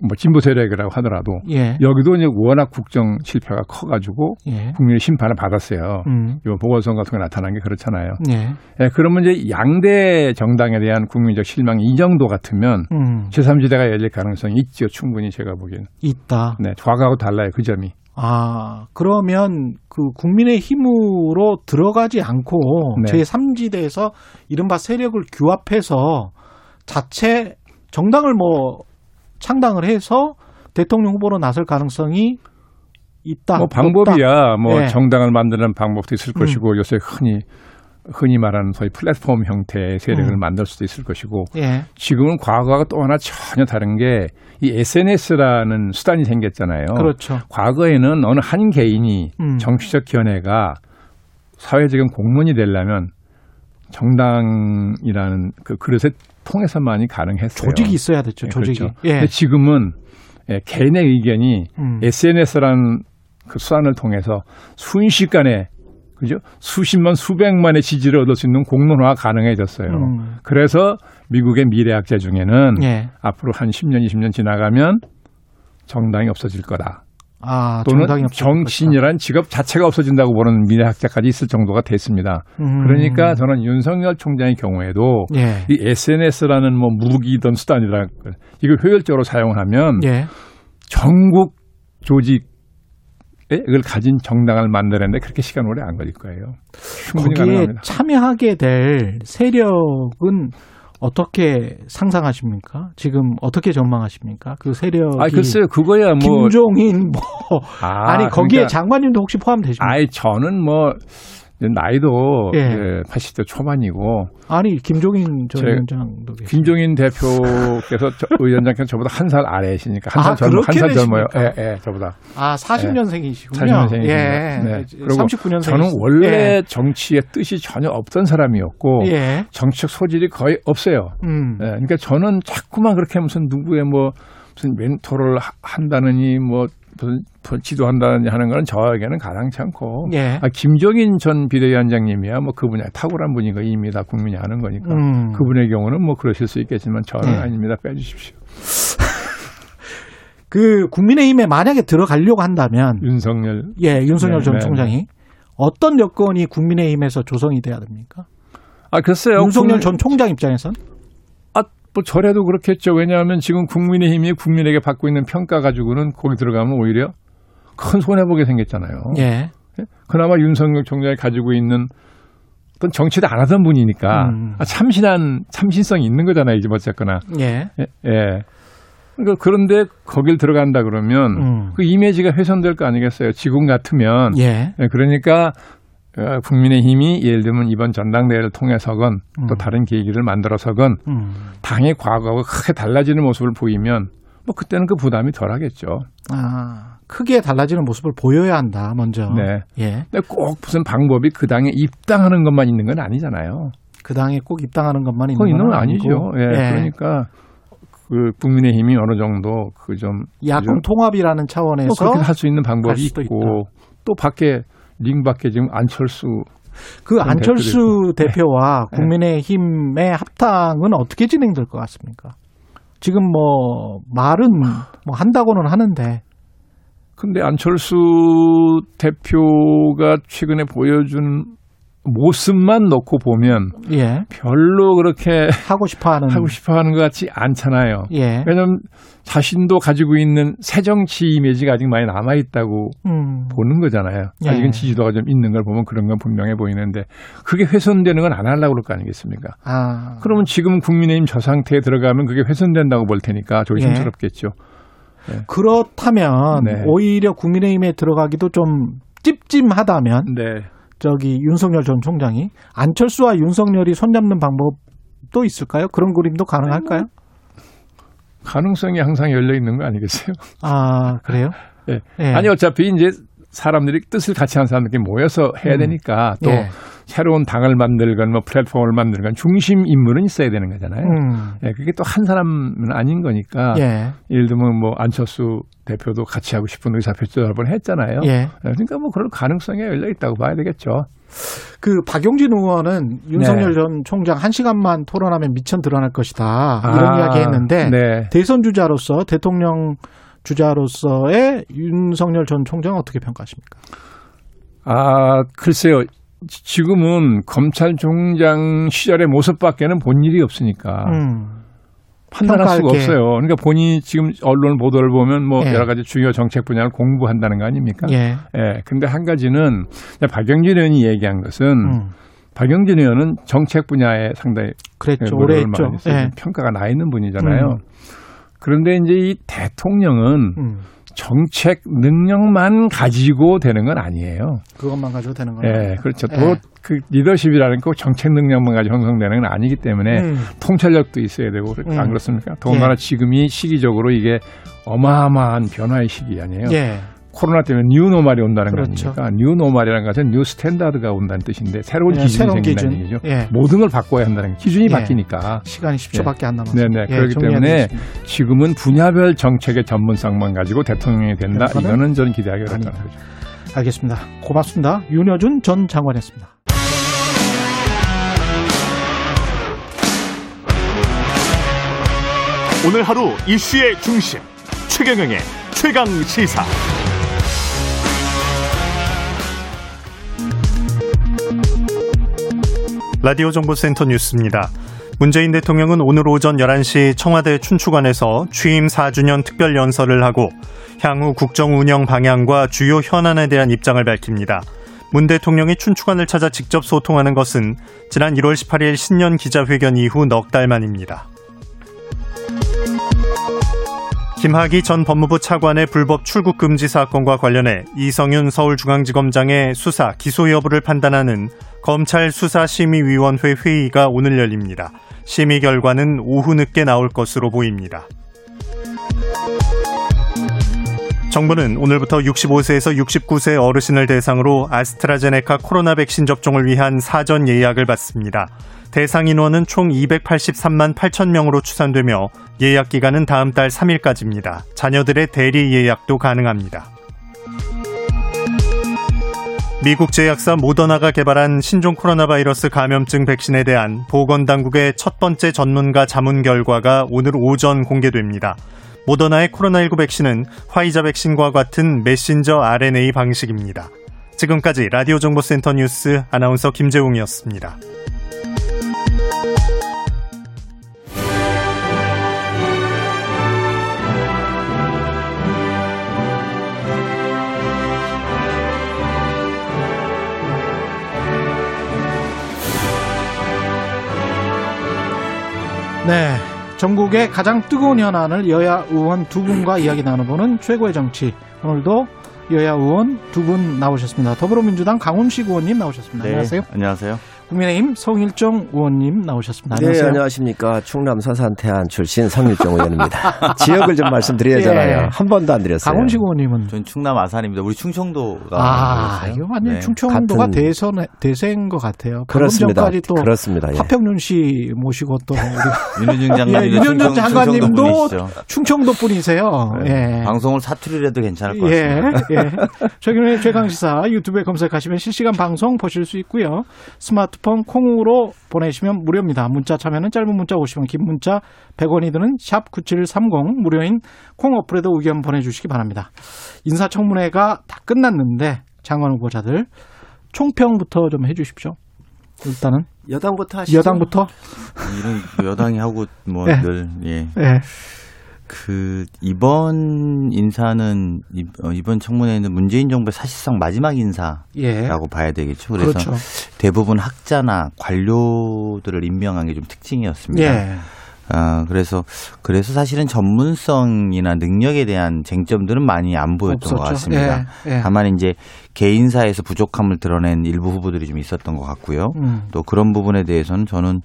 뭐 진보 세력이라고 하더라도 예. 여기도 이제 워낙 국정 실패가 커가지고 예. 국민의 심판을 받았어요. 음, 이번 보궐선거 같은 거 나타난 게 그렇잖아요. 예. 예, 그러면 이제 양대 정당에 대한 국민적 실망이 이 정도 같으면 음, 제3지대가 열릴 가능성이 있죠. 충분히 제가 보기에는. 있다. 네, 과거하고 달라요. 그 점이. 아, 그러면 그 국민의 힘으로 들어가지 않고 네. 제3지대에서 이른바 세력을 규합해서 자체 정당을 뭐 창당을 해서 대통령 후보로 나설 가능성이 있다. 뭐 없다. 방법이야. 뭐 예. 정당을 만드는 방법도 있을 음. 것이고 요새 흔히 흔히 말하는 소위 플랫폼 형태의 세력을 음. 만들 수도 있을 것이고 예. 지금은 과거와 또 하나 전혀 다른 게 이 SNS라는 수단이 생겼잖아요. 그렇죠. 과거에는 어느 한 개인이 음. 정치적 견해가 사회적인 공론이 되려면 정당이라는 그 그릇에 통해서만이 가능했어요. 조직이 있어야 됐죠. 예, 조직이. 그렇죠. 예. 근데 지금은 예, 개인의 의견이 음. SNS라는 그 수단을 통해서 순식간에 그죠? 수십만 수백만의 지지를 얻을 수 있는 공론화가 가능해졌어요. 음. 그래서 미국의 미래학자 중에는 예. 앞으로 한 10년, 20년 지나가면 정당이 없어질 거다. 아, 또는 정치인이라는 직업 자체가 없어진다고 보는 미래학자까지 있을 정도가 됐습니다. 음. 그러니까 저는 윤석열 총장의 경우에도 예. 이 SNS라는 뭐 무기든 수단이라 이걸 효율적으로 사용하면 예. 전국 조직에 이걸 가진 정당을 만들었는데 그렇게 시간 오래 안 걸릴 거예요. 충분히 거기에 가능합니다. 참여하게 될 세력은 어떻게 상상하십니까? 지금 어떻게 전망하십니까? 그 세력이 아 글쎄요 그거야 뭐 김종인 뭐 아, 아, 니 거기에 그러니까 장관님도 혹시 포함되십니까? 아이 저는 뭐 나이도 예. 예, 80대 초반이고 아니 김종인 전 제- 위원장도. 김종인 대표께서 저, *laughs* 의원장께서 저보다 한 살 아래시니까 한 아, 살 젊어 한살 젊어요. 예, 예, 저보다. 아 40년생이시군요. 40년생이십니다. 예. 네. 그리고 39년생. 저는 원래 정치에 뜻이 전혀 없던 사람이었고 예. 정치적 소질이 거의 없어요. 음. 예, 그러니까 저는 자꾸만 그렇게 무슨 누구의 뭐 무슨 멘토를 하- 한다느니 뭐 무슨 뭐 지도한다느니 하는 거는 저에게는 가당치 않고 예. 아, 김종인 전 비대위원장님이야 뭐 그분이 탁월한 분이고 이미 다 국민이 아는 거니까 음. 그분의 경우는 뭐 그러실 수 있겠지만 저는 예. 아닙니다 빼주십시오 *laughs* 그 국민의힘에 만약에 들어가려고 한다면 윤석열 예, 윤석열 네, 전 네, 총장이 어떤 여건이 국민의힘에서 조성이 돼야 됩니까? 아 글쎄요 윤석열 국민- 전 총장 입장에선 아, 뭐 저래도 그렇겠죠. 왜냐하면 지금 국민의힘이 국민에게 받고 있는 평가 가지고는 거기 들어가면 오히려 큰 손해 보게 생겼잖아요. 예. 그나마 윤석열 총장이 가지고 있는 어떤 정치도 안 하던 분이니까 음. 아, 참신한 참신성이 있는 거잖아요. 이제 어쨌거나. 예. 예. 예. 그러니까 그런데 거길 들어간다 그러면 음. 그 이미지가 훼손될 거 아니겠어요. 지금 같으면. 예. 예, 그러니까 어, 국민의힘이 예를 들면 이번 전당대회를 통해서건 또 음. 다른 계기를 만들어서건 음. 당의 과거하고 크게 달라지는 모습을 보이면 뭐 그때는 그 부담이 덜하겠죠. 아, 크게 달라지는 모습을 보여야 한다. 먼저. 네. 예. 근데 꼭 무슨 방법이 그 당에 입당하는 것만 있는 건 아니잖아요. 그 당에 꼭 입당하는 것만 있는 건건 아니죠. 아니고. 예, 그러니까 그 국민의힘이 어느 정도 그 좀 야권 통합이라는 차원에서 뭐 그렇게 할 수 있는 갈 방법이 있고 또 밖에 링 밖에 지금 안철수 그 안철수 대표도 대표와 *laughs* 네. 국민의힘의 합당은 어떻게 진행될 것 같습니까? 지금 뭐 말은 뭐 한다고는 하는데 근데 안철수 대표가 최근에 보여준 모습만 놓고 보면 예 별로 그렇게 하고 싶어하는 *laughs* 하고 싶어 하는 것 같지 않잖아요. 예 왜냐하면 자신도 가지고 있는 새 정치 이미지가 아직 많이 남아 있다고 음. 보는 거잖아요. 예. 아직은 지지도가 좀 있는 걸 보면 그런 건 분명해 보이는데 그게 훼손되는 건 안 하려고 그럴 거 아니겠습니까? 아 그러면 지금 국민의힘 저 상태에 들어가면 그게 훼손된다고 볼 테니까 조심스럽겠죠. 그렇다면 네. 오히려 국민의힘에 들어가기도 좀 찝찝하다면 네. 저기 윤석열 전 총장이 안철수와 윤석열이 손잡는 방법도 있을까요? 그런 그림도 가능할까요? 가능성이 항상 열려 있는 거 아니겠어요? 아 그래요? 예. 예. 아니 어차피 이제 사람들이 뜻을 같이 하는 사람들끼리 모여서 해야 음. 되니까 또 예. 새로운 당을 만들건 뭐 플랫폼을 만들건 중심 인물은 있어야 되는 거잖아요. 음. 예, 그게 또 한 사람은 아닌 거니까 예. 예를 들면 뭐 안철수 대표도 같이 하고 싶은 의사표시를 여러 번 했잖아요. 예. 그러니까 뭐 그럴 가능성이 열려 있다고 봐야 되겠죠. 그 박용진 의원은 윤석열 네. 전 총장 한 시간만 토론하면 미천 드러날 것이다 이런 아, 이야기 했는데 네. 대선 주자로서 대통령 주자로서의 윤석열 전 총장 어떻게 평가하십니까? 아 글쎄요. 지- 지금은 검찰총장 시절의 모습밖에는 본 일이 없으니까 음. 판단할 수가 게. 없어요. 그러니까 본인이 지금 언론 보도를 보면 뭐 예. 여러 가지 중요 정책 분야를 공부한다는 거 아닙니까? 예. 예. 근데 한 가지는 박영진 의원이 얘기한 것은 음. 박영진 의원은 정책 분야에 상당히 그랬죠. 오래 했죠. 예. 평가가 나 있는 분이잖아요. 음. 그런데 이제 이 대통령은 음. 정책 능력만 가지고 되는 건 아니에요. 그것만 가지고 되는 거예요. 예, 그렇죠. 예. 또 그 리더십이라는 거 정책 능력만 가지고 형성되는 건 아니기 때문에 음. 통찰력도 있어야 되고 음. 안 그렇습니까? 더군다나 지금이 시기적으로 이게 어마어마한 변화의 시기 아니에요. 예. 코로나 때문에 new normal이 온다는 그렇죠. 거 아닙니까? new normal이라는 것은 new standard가 온다는 뜻인데 새로운 예, 기준이 새로운 생긴다는 기준. 얘기죠. 예. 모든 걸 바꿔야 한다는 거. 기준이 예. 바뀌니까. 시간이 10초밖에 안 남았어요. 네네. 예, 그렇기 때문에 정리하겠습니다. 지금은 분야별 정책의 전문성만 가지고 대통령이 된다. 이거는 저는 기대하기 어렵다는. 거죠. 알겠습니다. 고맙습니다. 윤여준 전 장관이었습니다. 오늘 하루 이슈의 중심 최경영의 최강 시사 라디오 정보센터 뉴스입니다. 문재인 대통령은 오늘 오전 11시 청와대 춘추관에서 취임 4주년 특별 연설을 하고 향후 국정 운영 방향과 주요 현안에 대한 입장을 밝힙니다. 문 대통령이 춘추관을 찾아 직접 소통하는 것은 지난 1월 18일 신년 기자회견 이후 넉 달 만입니다. 김학의 전 법무부 차관의 불법 출국 금지 사건과 관련해 이성윤 서울중앙지검장의 수사 기소 여부를 판단하는 검찰 수사심의위원회 회의가 오늘 열립니다. 심의 결과는 오후 늦게 나올 것으로 보입니다. 정부는 오늘부터 65세에서 69세 어르신을 대상으로 아스트라제네카 코로나 백신 접종을 위한 사전 예약을 받습니다. 대상 인원은 총 283만 8천 명으로 추산되며 예약 기간은 다음 달 3일까지입니다. 자녀들의 대리 예약도 가능합니다. 미국 제약사 모더나가 개발한 신종 코로나 바이러스 감염증 백신에 대한 보건당국의 첫 번째 전문가 자문 결과가 오늘 오전 공개됩니다. 모더나의 코로나19 백신은 화이자 백신과 같은 메신저 RNA 방식입니다. 지금까지 라디오 정보센터 뉴스 아나운서 김재웅이었습니다. 네. 전국의 가장 뜨거운 현안을 여야 의원 두 분과 이야기 나눠보는 최고의 정치. 오늘도 여야 의원 두 분 나오셨습니다. 더불어민주당 강훈식 의원님 나오셨습니다. 네, 안녕하세요. 안녕하세요. 국민의힘 성일정 의원님 나오셨습니다. 네, 안녕하세요. 안녕하십니까. 충남 서산태안 출신 성일정 의원입니다. *laughs* 지역을 좀 말씀드려야잖아요. 예. 한 번도 안 드렸어요. 강훈식 의원님은 전 충남 아산입니다. 우리 충청도가 아? 이거 완전 네. 충청도가 대선 대세인 것 같아요. 그렇습니다. 전까지 또 그렇습니다. 예. 화평윤 씨 모시고 또 우리 *laughs* 윤여준 장관님 예, 윤여준 장관님도 충청도 분이세요. 네. 예. 방송을 사투리를 해도 괜찮을 것 예, 같습니다. 예. 최근에 최강시사 유튜브에 검색하시면 실시간 방송 보실 수 있고요. 스마트 폰 콩으로 보내시면 무료입니다. 문자 참여는 짧은 문자 50원, 긴 문자 100원이 드는 샵 9730 무료인 콩 어플에도 의견 보내주시기 바랍니다. 인사청문회가 다 끝났는데 장관 후보자들 총평부터 좀 해주십시오. 일단은 여당부터 하시죠. 여당부터 이런 여당이 하고 뭐 예. 늘 예. 예, 그 이번 인사는 이- 어, 이번 청문회는 문재인 정부의 사실상 마지막 인사라고 예. 봐야 되겠죠. 그래서 그렇죠. 대부분 학자나 관료들을 임명한 게 좀 특징이었습니다. 예. 아, 그래서 그래서 사실은 전문성이나 능력에 대한 쟁점들은 많이 안 보였던 것 없었죠. 같습니다. 예, 예. 다만 이제 개인사에서 부족함을 드러낸 일부 후보들이 좀 있었던 것 같고요. 음. 또 그런 부분에 대해서는 저는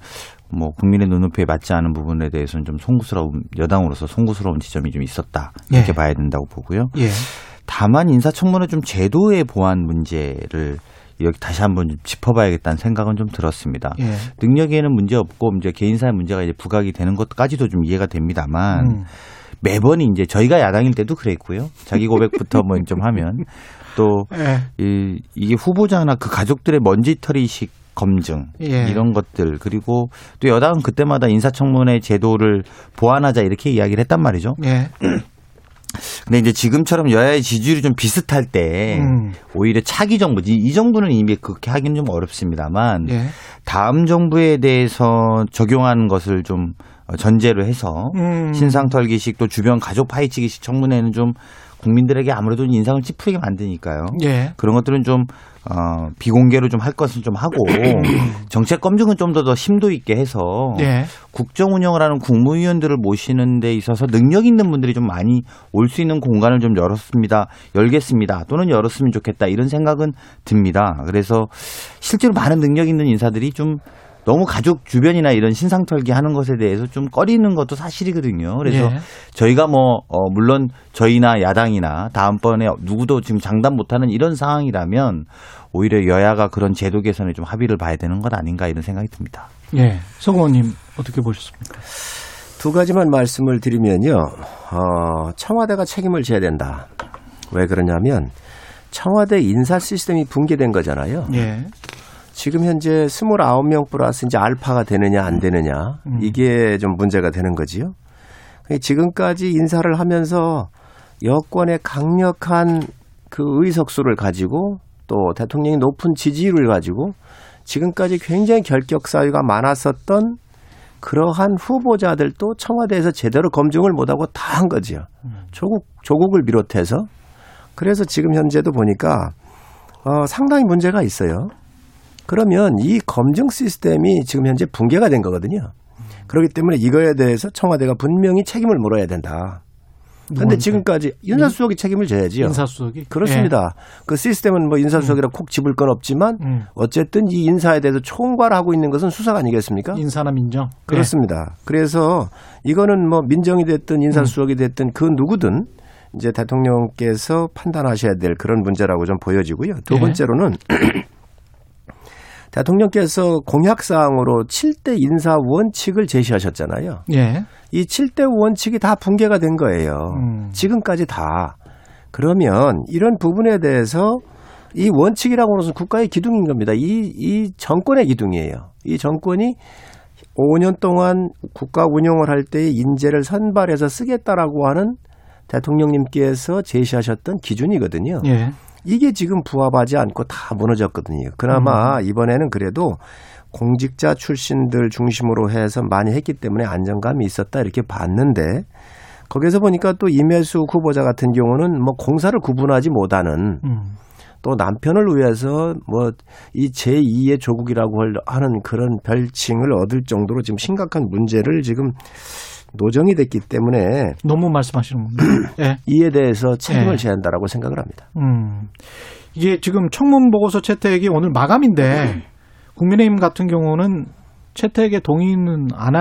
뭐 국민의 눈높이에 맞지 않은 부분에 대해서는 좀 송구스러운 여당으로서 송구스러운 지점이 좀 있었다 이렇게 예. 봐야 된다고 보고요. 예. 다만 인사청문회 좀 제도의 보완 문제를 여기 다시 한번 좀 짚어봐야겠다는 생각은 좀 들었습니다. 예. 능력에는 문제 없고 이제 개인사의 문제가 이제 부각이 되는 것까지도 좀 이해가 됩니다만 음. 매번 이제 저희가 야당일 때도 그랬고요. 자기 고백부터 뭐 좀 하면 또 예. 이, 이게 후보자나 그 가족들의 먼지털이식 검증 예. 이런 것들 그리고 또 여당은 그때마다 인사청문회 제도를 보완하자 이렇게 이야기를 했단 말이죠. 예. *clears throat* 근데 이제 지금처럼 여야의 지지율이 좀 비슷할 때 음. 오히려 차기 정부지 이 정부는 이미 그렇게 하기는 좀 어렵습니다만 예. 다음 정부에 대해서 적용하는 것을 좀 전제로 해서 음. 신상 털기식 또 주변 가족 파헤치기식 청문회는 좀 국민들에게 아무래도 인상을 찌푸리게 만드니까요. 예. 그런 것들은 좀 어, 비공개로 좀 할 것은 좀 하고 *clears throat* 정책 검증은 좀더더 심도 있게 해서 예. 국정 운영을 하는 국무위원들을 모시는 데 있어서 능력 있는 분들이 좀 많이 올 수 있는 공간을 좀 열었습니다. 열겠습니다. 또는 열었으면 좋겠다. 이런 생각은 듭니다. 그래서 실제로 많은 능력 있는 인사들이 좀 너무 가족 주변이나 이런 신상 털기 하는 것에 대해서 좀 꺼리는 것도 사실이거든요. 그래서 예. 저희가 뭐, 어, 물론 저희나 야당이나 다음번에 누구도 지금 장담 못하는 이런 상황이라면 오히려 여야가 그런 제도 개선에 좀 합의를 봐야 되는 것 아닌가 이런 생각이 듭니다. 예. 성 의원님 어떻게 보셨습니까? 두 가지만 말씀을 드리면요. 어, 청와대가 책임을 져야 된다. 왜 그러냐면 청와대 인사 시스템이 붕괴된 거잖아요. 예. 지금 현재 29명 플러스 이제 알파가 되느냐 안 되느냐 음. 이게 좀 문제가 되는 거지요. 지금까지 인사를 하면서 여권의 강력한 그 의석수를 가지고 또 대통령이 높은 지지율을 가지고 지금까지 굉장히 결격 사유가 많았었던 그러한 후보자들도 청와대에서 제대로 검증을 못하고 다 한 거지요. 조국 조국을 비롯해서 그래서 지금 현재도 보니까 어, 상당히 문제가 있어요. 그러면 이 검증 시스템이 지금 현재 붕괴가 된 거거든요. 그렇기 때문에 이거에 대해서 청와대가 분명히 책임을 물어야 된다. 근데 누구한테? 지금까지 인사수석이 책임을 져야지요. 인사수석이 그렇습니다. 그 시스템은 뭐 인사수석이라 콕 집을 건 없지만 음. 어쨌든 이 인사에 대해서 총괄하고 있는 것은 수석 아니겠습니까? 인사나 민정. 그렇습니다. 그래서 이거는 뭐 민정이 됐든 인사수석이 됐든 그 누구든 이제 대통령께서 판단하셔야 될 그런 문제라고 좀 보여지고요. 두 예. 번째로는 *clears throat* 대통령께서 공약사항으로 7대 인사 원칙을 제시하셨잖아요. 예. 이 7대 원칙이 다 붕괴가 된 거예요. 음. 지금까지 다. 그러면 이런 부분에 대해서 이 원칙이라고 것은 국가의 기둥인 겁니다. 이, 이 정권의 기둥이에요. 이 정권이 5년 동안 국가 운영을 할 때의 인재를 선발해서 쓰겠다라고 하는 대통령님께서 제시하셨던 기준이거든요. 예. 이게 지금 부합하지 않고 다 무너졌거든요. 그나마 이번에는 그래도 공직자 출신들 중심으로 해서 많이 했기 때문에 안정감이 있었다 이렇게 봤는데 거기서 보니까 또 임혜수 후보자 같은 경우는 뭐 공사를 구분하지 못하는 음. 또 남편을 위해서 뭐 이 제2의 조국이라고 할- 하는 그런 별칭을 얻을 정도로 지금 심각한 문제를 지금 노정이 됐기 때문에 너무 말씀하시는 겁니다. *clears throat* 예. 이에 대해서 책임을 예. 져야 한다라고 생각을 합니다. 음. 이게 지금 청문 보고서 채택이 오늘 마감인데 국민의힘 같은 경우는 채택에 동의는 안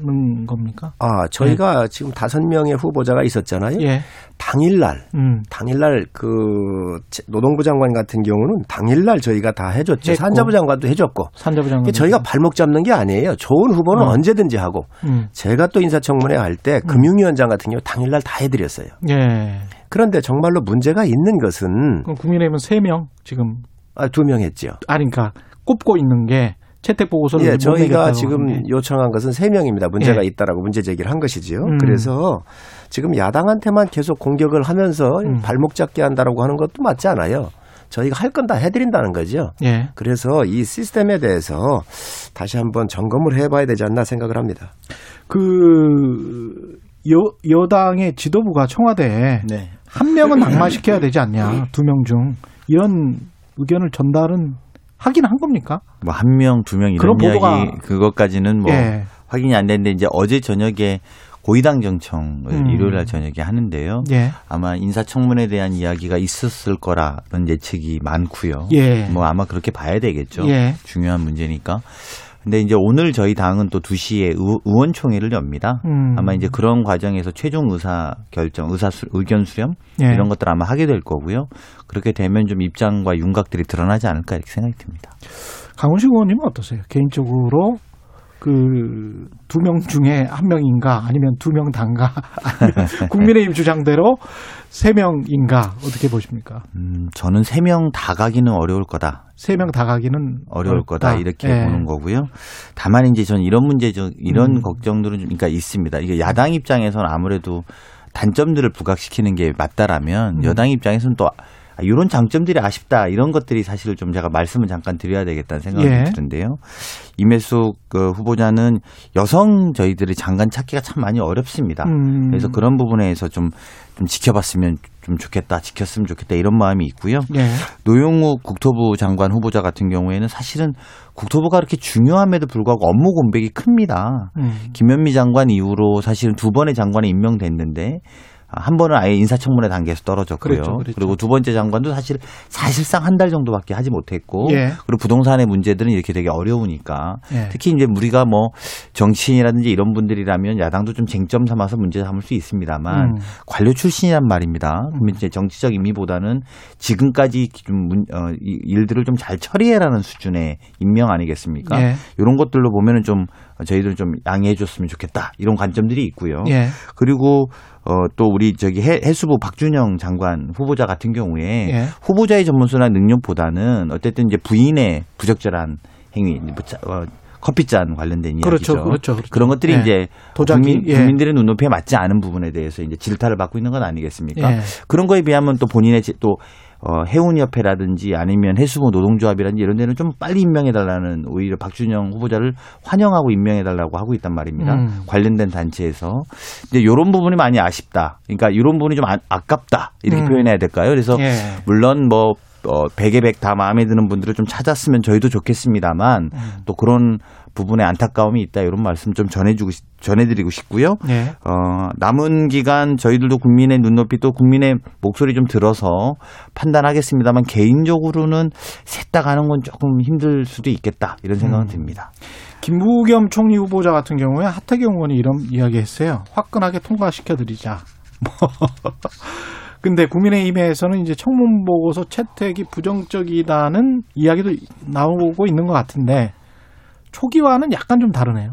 하는 겁니까? 아, 저희가 지금 다섯 명의 후보자가 있었잖아요. 예. 당일날, 음. 당일날 그 노동부 장관 같은 경우는 당일날 저희가 다 해줬죠. 했고. 산자부 장관도 해줬고. 산자부 장관. 저희가 발목 잡는 게 아니에요. 좋은 후보는 어. 언제든지 하고. 음. 제가 또 인사청문회 할 때 금융위원장 같은 경우 당일날 다 해드렸어요. 예. 그런데 정말로 문제가 있는 것은 국민의힘은 세명 지금 아, 두명 했죠. 아니 그러니까 꼽고 있는 게 채택 보고서를 예, 못 저희가 지금 게. 요청한 것은 세명입니다 문제가 예. 있다라고 문제 제기를 한 것이지요. 음. 그래서 지금 야당한테만 계속 공격을 하면서 음. 발목 잡게 한다라고 하는 것도 맞지 않아요. 저희가 할 건 다 해드린다는 거죠. 예. 그래서 이 시스템에 대해서 다시 한번 점검을 해봐야 되지 않나 생각을 합니다. 그 여, 여당의 지도부가 청와대에 네. 한 명은 낙마시켜야 되지 않냐 두 명 중 이런 의견을 전달은 하긴 한 겁니까? 뭐 한 명, 두 명 이런 이야기 그것까지는 뭐 예. 확인이 안 됐는데 이제 어제 저녁에 고위당 정청을 음. 일요일 날 저녁에 하는데요. 예. 아마 인사청문회에 대한 이야기가 있었을 거라는 예측이 많고요. 예. 뭐 아마 그렇게 봐야 되겠죠. 예. 중요한 문제니까. 근데 이제 오늘 저희 당은 또 2시에 의, 의원총회를 엽니다. 음. 아마 이제 그런 과정에서 최종 의사 결정, 의사 수, 의견 수렴 예. 이런 것들 아마 하게 될 거고요. 그렇게 되면 좀 입장과 윤곽들이 드러나지 않을까 이렇게 생각이 듭니다. 강훈식 의원님은 어떠세요? 개인적으로 그 두 명 중에 한 명인가 아니면 두 명 단가 *laughs* 국민의힘 주장대로 세 명인가 어떻게 보십니까? 음, 저는 세 명 다 가기는 어려울 거다. 세 명 다 가기는 어려울 거다 이렇게 예. 보는 거고요. 다만 이제 저는 이런 문제죠. 이런 음. 걱정들은 좀 그러니까 있습니다. 이게 야당 입장에서는 아무래도 단점들을 부각시키는 게 맞다라면 음. 여당 입장에서는 또 아, 이런 장점들이 아쉽다 이런 것들이 사실 좀 제가 말씀을 잠깐 드려야 되겠다는 생각이 예. 드는데요. 임혜숙 그 후보자는 여성 저희들이 장관 찾기가 참 많이 어렵습니다. 음. 그래서 그런 부분에서 좀, 좀 지켜봤으면 좀 좋겠다, 지켰으면 좋겠다 이런 마음이 있고요. 예. 노영욱 국토부 장관 후보자 같은 경우에는 사실은 국토부가 그렇게 중요함에도 불구하고 업무 공백이 큽니다. 음. 김현미 장관 이후로 사실은 두 번의 장관이 임명됐는데 아, 한 번은 아예 인사청문회 단계에서 떨어졌고요. 그랬죠, 그랬죠. 리고두 번째 장관도 사실 사실상 한 달 정도밖에 하지 못했고 예. 그리고 부동산의 문제들은 이렇게 되게 어려우니까 예. 특히 이제 우리가 뭐 정치인이라든지 이런 분들이라면 야당도 좀 쟁점 삼아서 문제 삼을 수 있습니다만 음. 관료 출신이란 말입니다. 그러면 이제 정치적 임의보다는 지금까지 좀 문- 어, 이 일들을 좀 잘 처리해라는 수준의 임명 아니겠습니까? 예. 이런 것들로 보면은 좀 저희들 좀 양해해 줬으면 좋겠다 이런 관점들이 있고요. 예. 그리고 어, 또 우리 저기 해, 해수부 박준영 장관 후보자 같은 경우에 예. 후보자의 전문성이나 능력보다는 어쨌든 이제 부인의 부적절한 행위, 뭐 자- 어, 커피잔 관련된 그렇죠, 이야기죠. 그렇죠, 그렇죠. 런 것들이 예. 이제 도자기, 국민, 예. 국민들의 눈높이에 맞지 않은 부분에 대해서 이제 질타를 받고 있는 건 아니겠습니까? 예. 그런 거에 비하면 또 본인의 제- 또 어, 해운협회라든지 아니면 해수부 노동조합이라든지 이런 데는 좀 빨리 임명해달라는 오히려 박준영 후보자를 환영하고 임명해달라고 하고 있단 말입니다. 음. 관련된 단체에서. 근데 이런 부분이 많이 아쉽다. 그러니까 이런 부분이 좀 아, 아깝다. 이렇게 음. 표현해야 될까요? 그래서 예. 물론 뭐 어, 100에 100 다 마음에 드는 분들을 좀 찾았으면 저희도 좋겠습니다만 음. 또 그런 부분에 안타까움이 있다 이런 말씀 좀 전해주고 싶- 전해드리고 싶고요. 예. 어, 남은 기간 저희들도 국민의 눈높이 또 국민의 목소리 좀 들어서 판단하겠습니다만 개인적으로는 셋다 가는 건 조금 힘들 수도 있겠다 이런 생각은 음. 듭니다. 김부겸 총리 후보자 같은 경우에 하태경 의원이 이런 이야기 했어요. 화끈하게 통과시켜드리자. *laughs* 뭐. 근데 국민의힘에서는 이제 청문 보고서 채택이 부정적이다는 이야기도 나오고 있는 것 같은데 초기와는 약간 좀 다르네요.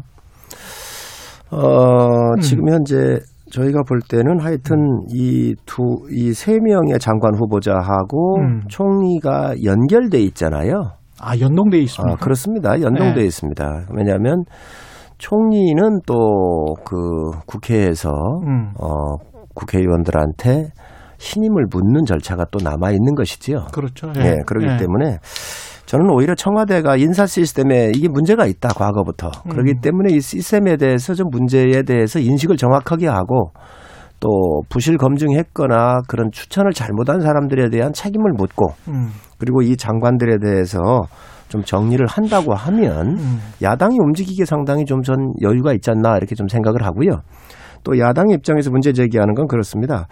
어, 음. 지금 현재 저희가 볼 때는 하여튼 이 두, 이 세 명의 장관 후보자하고 음. 총리가 연결돼 있잖아요. 아 연동돼 있습니다. 아, 그렇습니다. 연동돼 네. 있습니다. 왜냐하면 총리는 또 그 국회에서 음. 어, 국회의원들한테 신임을 묻는 절차가 또 남아 있는 것이지요. 그렇죠. 예, 그렇기 예. 때문에 저는 오히려 청와대가 인사 시스템에 이게 문제가 있다 과거부터 음. 그렇기 때문에 이 시스템에 대해서 좀 문제에 대해서 인식을 정확하게 하고 또 부실 검증했거나 그런 추천을 잘못한 사람들에 대한 책임을 묻고 음. 그리고 이 장관들에 대해서 좀 정리를 한다고 하면 음. 야당이 움직이기에 상당히 좀 전 여유가 있지 않나 이렇게 좀 생각을 하고요. 또 야당 입장에서 문제 제기하는 건 그렇습니다.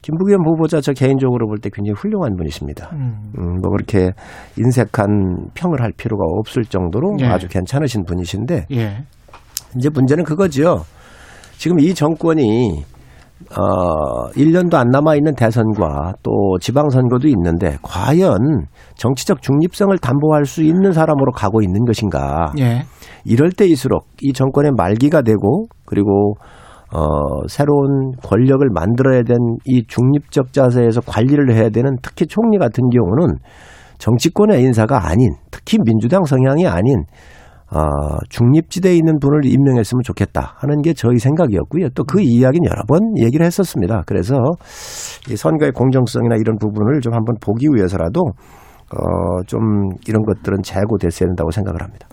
김부겸 후보자 저 개인적으로 볼 때 굉장히 훌륭한 분이십니다. 음. 음, 뭐 그렇게 인색한 평을 할 필요가 없을 정도로 예. 아주 괜찮으신 분이신데 예. 이제 문제는 그거지요. 지금 이 정권이 어 1년도 안 남아 있는 대선과 또 지방 선거도 있는데 과연 정치적 중립성을 담보할 수 있는 사람으로 가고 있는 것인가? 예. 이럴 때일수록 이 정권의 말기가 되고 그리고 어 새로운 권력을 만들어야 된 이 중립적 자세에서 관리를 해야 되는 특히 총리 같은 경우는 정치권의 인사가 아닌 특히 민주당 성향이 아닌 어, 중립지대에 있는 분을 임명했으면 좋겠다 하는 게 저희 생각이었고요. 또 그 이야기는 여러 번 얘기를 했었습니다. 그래서 이 선거의 공정성이나 이런 부분을 좀 한번 보기 위해서라도 어, 좀 이런 것들은 재고됐어야 된다고 생각을 합니다.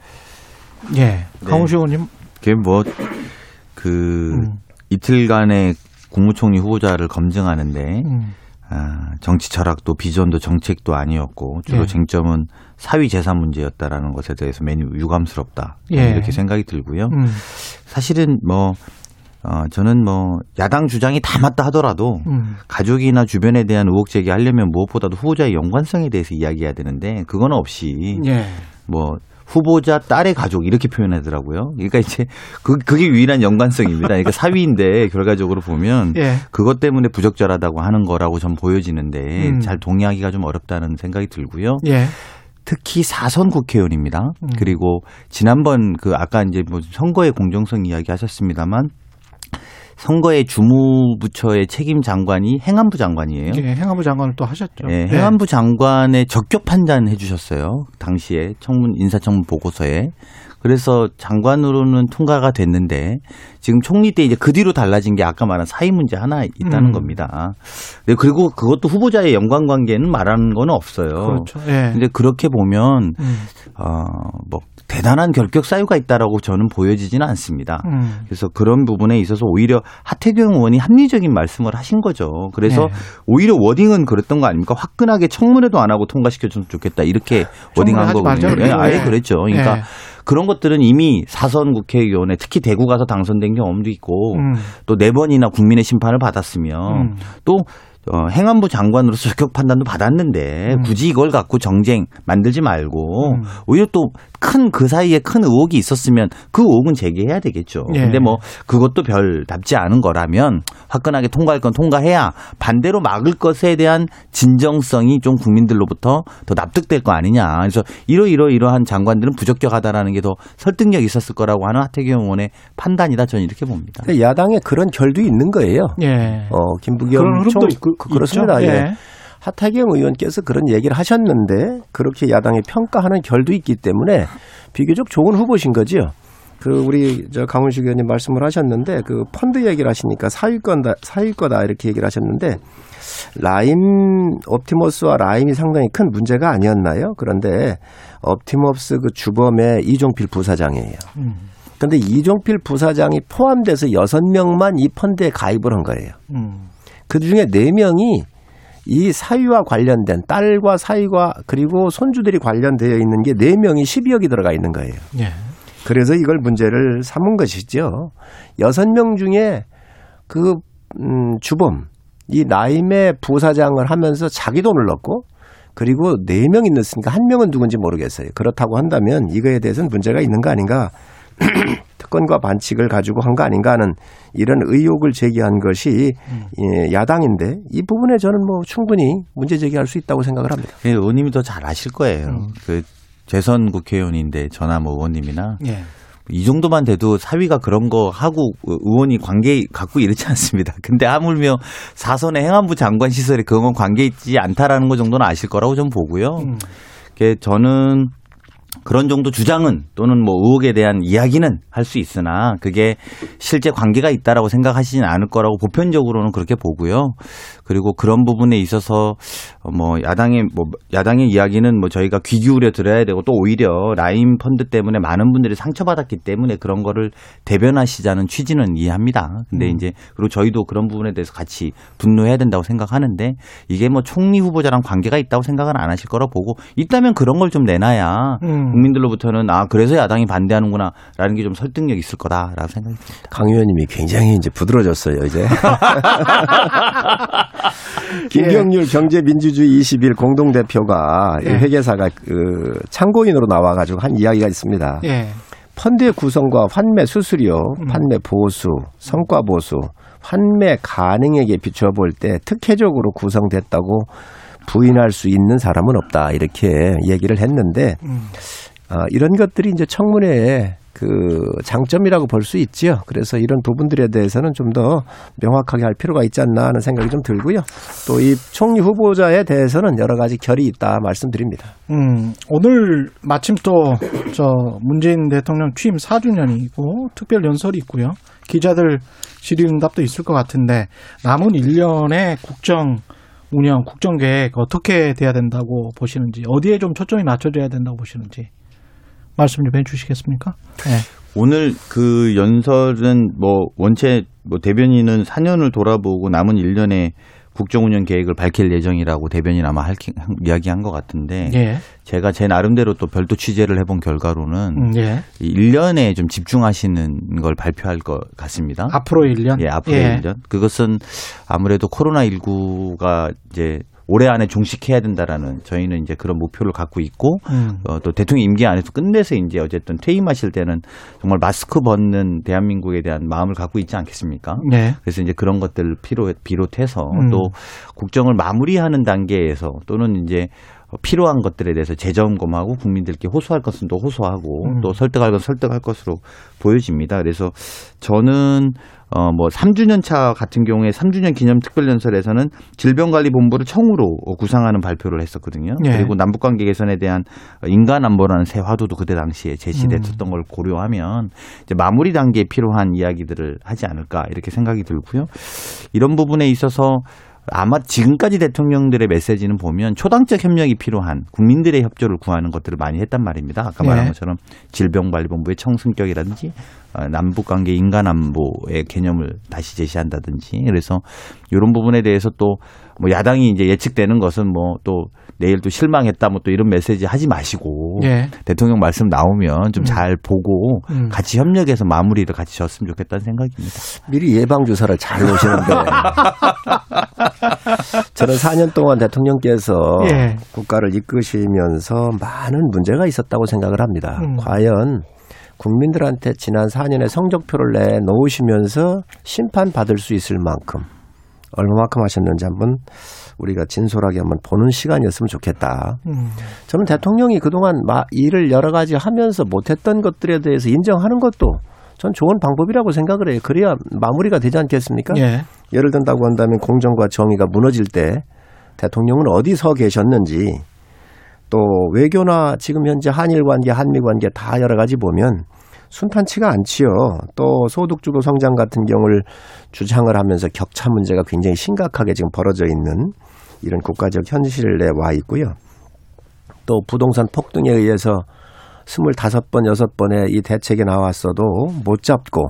예. 강우시 의원님. 그게 뭐, 그, 음. 이틀간의 국무총리 후보자를 검증하는데, 음. 아, 정치 철학도 비전도 정책도 아니었고, 주로 예. 쟁점은 사위 재산 문제였다라는 것에 대해서 매우 유감스럽다. 예. 이렇게 생각이 들고요. 음. 사실은 뭐, 어, 저는 뭐, 야당 주장이 다 맞다 하더라도, 음. 가족이나 주변에 대한 의혹 제기하려면 무엇보다도 후보자의 연관성에 대해서 이야기해야 되는데, 그건 없이, 예. 뭐 후보자 딸의 가족 이렇게 표현하더라고요. 그러니까 이제 그 그게 유일한 연관성입니다. 그러니까 사위인데 *laughs* 결과적으로 보면 예. 그것 때문에 부적절하다고 하는 거라고 전 보여지는데 음. 잘 동의하기가 좀 어렵다는 생각이 들고요. 예. 특히 사선 국회의원입니다. 음. 그리고 지난번 그 아까 이제 뭐 선거의 공정성 이야기 하셨습니다만 선거의 주무부처의 책임 장관이 행안부 장관이에요. 예. 행안부 장관을 또 하셨죠. 예, 행안부 장관의 적격 판단해 주셨어요. 당시에 청문 인사청문 보고서에. 그래서 장관으로는 통과가 됐는데 지금 총리 때 이제 그 뒤로 달라진 게 아까 말한 사회 문제 하나 있다는 음. 겁니다. 네, 그리고 그것도 후보자의 연관 관계는 말하는 건 없어요. 그렇죠. 예. 근데 그렇게 보면 음. 어뭐 대단한 결격 사유가 있다라고 저는 보여지지는 않습니다. 음. 그래서 그런 부분에 있어서 오히려 하태경 의원이 합리적인 말씀을 하신 거죠. 그래서 네. 오히려 워딩은 그랬던 거 아닙니까? 화끈하게 청문회도 안 하고 통과시켜줬으면 좋겠다. 이렇게 워딩한 거거든요. 예, 아예 그랬죠. 그랬죠. 그러니까 예. 그런 것들은 이미 사선 국회의원에 특히 대구 가서 당선된 경험도 있고 음. 또네 번이나 국민의 심판을 받았으며 음. 또 어, 행안부 장관으로서 적격 판단도 받았는데 음. 굳이 이걸 갖고 정쟁 만들지 말고 음. 오히려 또 큰 그 사이에 큰 의혹이 있었으면 그 의혹은 제기해야 되겠죠. 예. 근데 뭐 그것도 별답지 않은 거라면 화끈하게 통과할 건 통과해야 반대로 막을 것에 대한 진정성이 좀 국민들로부터 더 납득될 거 아니냐. 그래서 이러이러 이러한 장관들은 부적격하다라는 게 더 설득력 있었을 거라고 하는 하태경 의원의 판단이다 저는 이렇게 봅니다. 야당에 그런 결도 있는 거예요. 예. 어, 김부겸 그런 흐름도 총, 있- 그, 그, 그렇습니다. 있죠? 예. 예. 하태경 의원께서 그런 얘기를 하셨는데 그렇게 야당이 평가하는 결도 있기 때문에 비교적 좋은 후보신 거지요. 그 우리 저 강훈식 의원님 말씀을 하셨는데 그 펀드 얘기를 하시니까 사위권다 사위거다 이렇게 얘기를 하셨는데 라임 옵티머스와 라임이 상당히 큰 문제가 아니었나요? 그런데 옵티머스 그 주범의 이종필 부사장이에요. 음. 근데 이종필 부사장이 포함돼서 여섯 명만 이 펀드에 가입을 한 거예요. 음. 그 중에 네명이 이 사위와 관련된 딸과 사위와 그리고 손주들이 관련되어 있는 게 네명이 12억이 들어가 있는 거예요. 예. 그래서 이걸 문제를 삼은 것이죠. 여섯 명 중에 그, 음, 주범, 이 나임의 부사장을 하면서 자기 돈을 넣고 그리고 네 명이 넣었으니까 한 명은 누군지 모르겠어요. 그렇다고 한다면 이거에 대해서는 문제가 있는 거 아닌가. *clears throat* 특권과 반칙을 가지고 한 거 아닌가 하는 이런 의혹을 제기한 것이 예, 야당인데 이 부분에 저는 뭐 충분히 문제 제기할 수 있다고 생각을 합니다. 그 의원님이 더 잘 아실 거예요. 음. 그 재선 국회의원인데 전화 뭐 의원님이나 예. 이 정도만 돼도 사위가 그런 거 하고 의원이 관계 갖고 이렇지 않습니다. *laughs* 근데 하물며 사선의 행안부 장관 시설에 그건 관계 있지 않다라는 거 정도는 아실 거라고 좀 보고요. 음. 그 저는 그런 정도 주장은 또는 뭐 의혹에 대한 이야기는 할 수 있으나 그게 실제 관계가 있다라고 생각하시진 않을 거라고 보편적으로는 그렇게 보고요. 그리고 그런 부분에 있어서 뭐 야당의 뭐 야당의 이야기는 뭐 저희가 귀 기울여 들어야 되고 또 오히려 라임 펀드 때문에 많은 분들이 상처받았기 때문에 그런 거를 대변하시자는 취지는 이해합니다. 근데 이제 그리고 저희도 그런 부분에 대해서 같이 분노해야 된다고 생각하는데 이게 뭐 총리 후보자랑 관계가 있다고 생각은 안 하실 거라 보고 있다면 그런 걸 좀 내놔야 음. 국민들로부터는 아 그래서 야당이 반대하는구나라는 게 좀 설득력 있을 거다라고 생각이 듭니다. 강 의원님이 굉장히 이제 부드러졌어요, 이제. *laughs* 김경률 경제민주주의 21 공동대표가 이 예. 회계사가 그 참고인으로 나와가지고 한 이야기가 있습니다. 예. 펀드의 구성과 환매 수수료, 음. 환매 보수, 성과 보수, 환매 가능액에 비춰볼 때 특혜적으로 구성됐다고 부인할 수 있는 사람은 없다 이렇게 얘기를 했는데 음. 아, 이런 것들이 이제 청문회의 그 장점이라고 볼 수 있지요. 그래서 이런 부분들에 대해서는 좀 더 명확하게 할 필요가 있지 않나 하는 생각이 좀 들고요. 또 이 총리 후보자에 대해서는 여러 가지 결이 있다 말씀드립니다. 음, 오늘 마침 또 저 문재인 대통령 취임 4주년이고 특별 연설이 있고요. 기자들 질의응답도 있을 것 같은데 남은 1년의 국정 운영, 국정 계획 어떻게 돼야 된다고 보시는지 어디에 좀 초점이 맞춰져야 된다고 보시는지 말씀 좀 해주시겠습니까? 네. 오늘 그 연설은 뭐 원체 뭐 대변인은 4년을 돌아보고 남은 1년의 국정운영 계획을 밝힐 예정이라고 대변인 아마 할, 이야기한 것 같은데 예. 제가 제 나름대로 또 별도 취재를 해본 결과로는 음, 예. 이 1년에 좀 집중하시는 걸 발표할 것 같습니다. 앞으로 1년. 예, 앞으로 예. 1년. 그것은 아무래도 코로나19가 이제 올해 안에 종식해야 된다라는 저희는 이제 그런 목표를 갖고 있고 음. 어, 또 대통령 임기 안에서 끝내서 이제 어쨌든 퇴임하실 때는 정말 마스크 벗는 대한민국에 대한 마음을 갖고 있지 않겠습니까? 네. 그래서 이제 그런 것들을 필요, 비롯해서 음. 또 국정을 마무리하는 단계에서 또는 이제 필요한 것들에 대해서 재점검하고 국민들께 호소할 것은 또 호소하고 음. 또 설득할 것은 설득할 것으로 보여집니다. 그래서 저는 어 뭐 3주년 차 같은 경우에 3주년 기념 특별연설에서는 질병관리본부를 청으로 구상하는 발표를 했었거든요. 네. 그리고 남북관계 개선에 대한 인간 안보라는 새 화두도 그때 당시에 제시됐었던 걸 고려하면 이제 마무리 단계에 필요한 이야기들을 하지 않을까 이렇게 생각이 들고요. 이런 부분에 있어서 아마 지금까지 대통령들의 메시지는 보면 초당적 협력이 필요한 국민들의 협조를 구하는 것들을 많이 했단 말입니다. 아까 네. 말한 것처럼 질병관리본부의 청승격이라든지 어, 남북 관계 인간 안보의 개념을 다시 제시한다든지 그래서 이런 부분에 대해서 또 뭐 야당이 이제 예측되는 것은 뭐 또 내일 또 실망했다 뭐 또 이런 메시지 하지 마시고 예. 대통령 말씀 나오면 좀 음. 잘 보고 음. 같이 협력해서 마무리를 같이 졌으면 좋겠다는 생각입니다. 미리 예방 주사를 잘 놓으시는데 *laughs* 저는 4년 동안 대통령께서 예. 국가를 이끄시면서 많은 문제가 있었다고 생각을 합니다. 음. 과연 국민들한테 지난 4년의 성적표를 내 놓으시면서 심판 받을 수 있을 만큼 얼마만큼 하셨는지 한번 우리가 진솔하게 한번 보는 시간이었으면 좋겠다. 음. 저는 대통령이 그동안 마- 일을 여러 가지 하면서 못했던 것들에 대해서 인정하는 것도 전 좋은 방법이라고 생각을 해요. 그래야 마무리가 되지 않겠습니까? 예. 예를 든다고 한다면 공정과 정의가 무너질 때 대통령은 어디 서 계셨는지 또 외교나 지금 현재 한일 관계, 한미 관계 다 여러 가지 보면 순탄치가 않지요. 또 소득주도 성장 같은 경우를 주장을 하면서 격차 문제가 굉장히 심각하게 지금 벌어져 있는 이런 국가적 현실에 와 있고요. 또 부동산 폭등에 의해서 25번, 6번의 이 대책이 나왔어도 못 잡고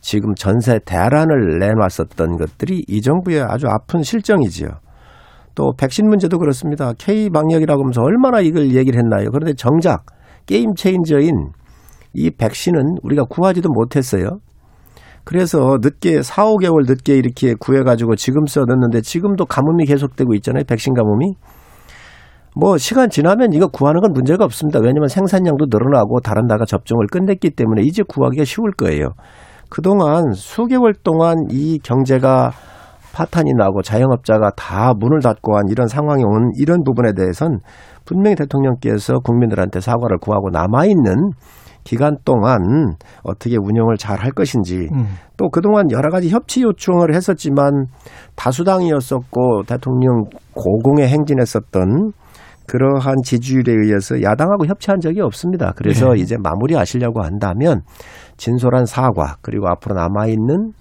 지금 전세 대란을 내놨었던 것들이 이 정부의 아주 아픈 실정이지요. 또 백신 문제도 그렇습니다. K 방역이라고 하면서 얼마나 이걸 얘기를 했나요? 그런데 정작 게임 체인저인 이 백신은 우리가 구하지도 못했어요. 그래서 늦게 4, 5개월 늦게 이렇게 구해가지고 지금 써뒀는데 지금도 가뭄이 계속되고 있잖아요. 백신 가뭄이. 뭐 시간 지나면 이거 구하는 건 문제가 없습니다. 왜냐하면 생산량도 늘어나고 다른 나라 접종을 끝냈기 때문에 이제 구하기가 쉬울 거예요. 그동안 수개월 동안 이 경제가 파탄이 나고 자영업자가 다 문을 닫고 한 이런 상황이 온 이런 부분에 대해선 분명히 대통령께서 국민들한테 사과를 구하고 남아있는 기간 동안 어떻게 운영을 잘 할 것인지 음. 또 그동안 여러 가지 협치 요청을 했었지만 다수당이었었고 대통령 고공에 행진했었던 그러한 지지율에 의해서 야당하고 협치한 적이 없습니다. 그래서 네. 이제 마무리하시려고 한다면 진솔한 사과 그리고 앞으로 남아있는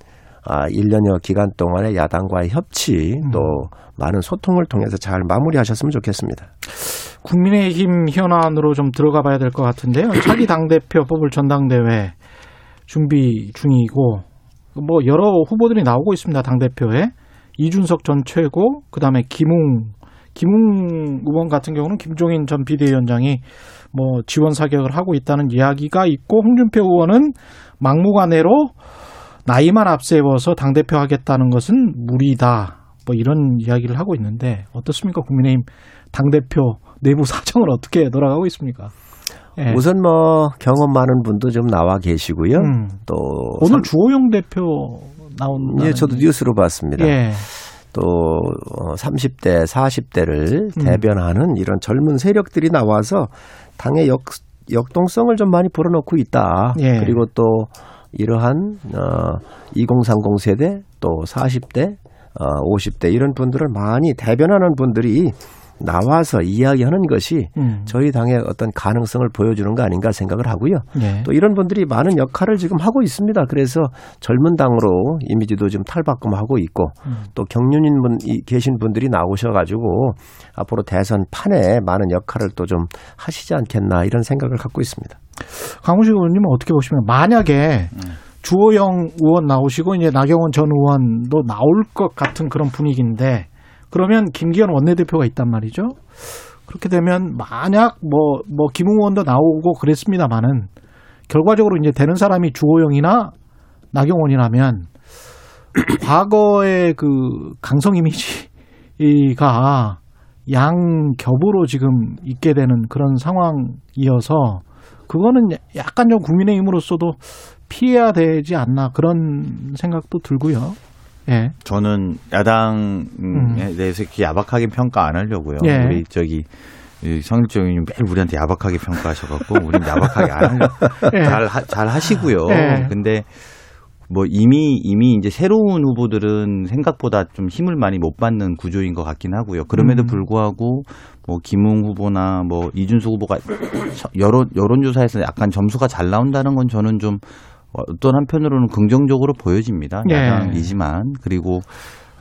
아, 1년여 기간 동안의 야당과의 협치 또 많은 소통을 통해서 잘 마무리하셨으면 좋겠습니다. 국민의힘 현안으로 좀 들어가 봐야 될 것 같은데요. *clears throat* 차기 당대표 뽑을 전당대회 준비 중이고 뭐 여러 후보들이 나오고 있습니다. 당대표에 이준석 전 최고 그다음에 김웅 김웅 의원 같은 경우는 김종인 전 비대위원장이 뭐 지원 사격을 하고 있다는 이야기가 있고 홍준표 의원은 막무가내로 나이만 앞세워서 당대표 하겠다는 것은 무리다. 뭐 이런 이야기를 하고 있는데 어떻습니까? 국민의힘 당대표 내부 *laughs* 사정을 어떻게 돌아가고 있습니까? 예. 우선 뭐 경험 많은 분도 좀 나와 계시고요. 음. 또 오늘 삼- 주호영 대표 나온 예, 저도 뉴스로 봤습니다. 예. 또 어, 30대, 40대를 음. 대변하는 이런 젊은 세력들이 나와서 당의 역, 역동성을 좀 많이 불어넣고 있다. 예. 그리고 또 이러한 어, 2030 세대 또 40대, 어, 50대 이런 분들을 많이 대변하는 분들이 나와서 이야기하는 것이 음. 저희 당의 어떤 가능성을 보여주는 거 아닌가 생각을 하고요. 예. 또 이런 분들이 많은 역할을 지금 하고 있습니다. 그래서 젊은 당으로 이미지도 지금 탈바꿈하고 있고 음. 또 경륜인 분 이- 계신 분들이 나오셔가지고 앞으로 대선 판에 많은 역할을 또 좀 하시지 않겠나 이런 생각을 갖고 있습니다. 강우식 의원님은 어떻게 보시면 만약에 주호영 의원 나오시고 이제 나경원 전 의원도 나올 것 같은 그런 분위기인데 그러면 김기현 원내대표가 있단 말이죠. 그렇게 되면 만약 뭐 뭐 김웅 의원도 나오고 그랬습니다마는 결과적으로 이제 되는 사람이 주호영이나 나경원이라면 *clears throat* 과거의 그 강성 이미지가 양 겹으로 지금 있게 되는 그런 상황이어서 그거는 약간 좀 국민의힘으로서도 피해야 되지 않나 그런 생각도 들고요. 예. 저는 야당에 대해서 이렇게 야박하게 평가 안 하려고요. 예. 우리 저기 이 성일정 의원님 매일 우리한테 야박하게 평가하셔갖고 우린 야박하게 안 하려. *laughs* 예. 잘, 하- 잘 하시고요. 예. 근데 뭐 이미 이미 이제 새로운 후보들은 생각보다 좀 힘을 많이 못 받는 구조인 것 같긴 하고요. 그럼에도 음. 불구하고 뭐 김웅 후보나 뭐 이준석 후보가 여론 여론조사에서 약간 점수가 잘 나온다는 건 저는 좀 어떤 한편으로는 긍정적으로 보여집니다. 예. 야당이지만 그리고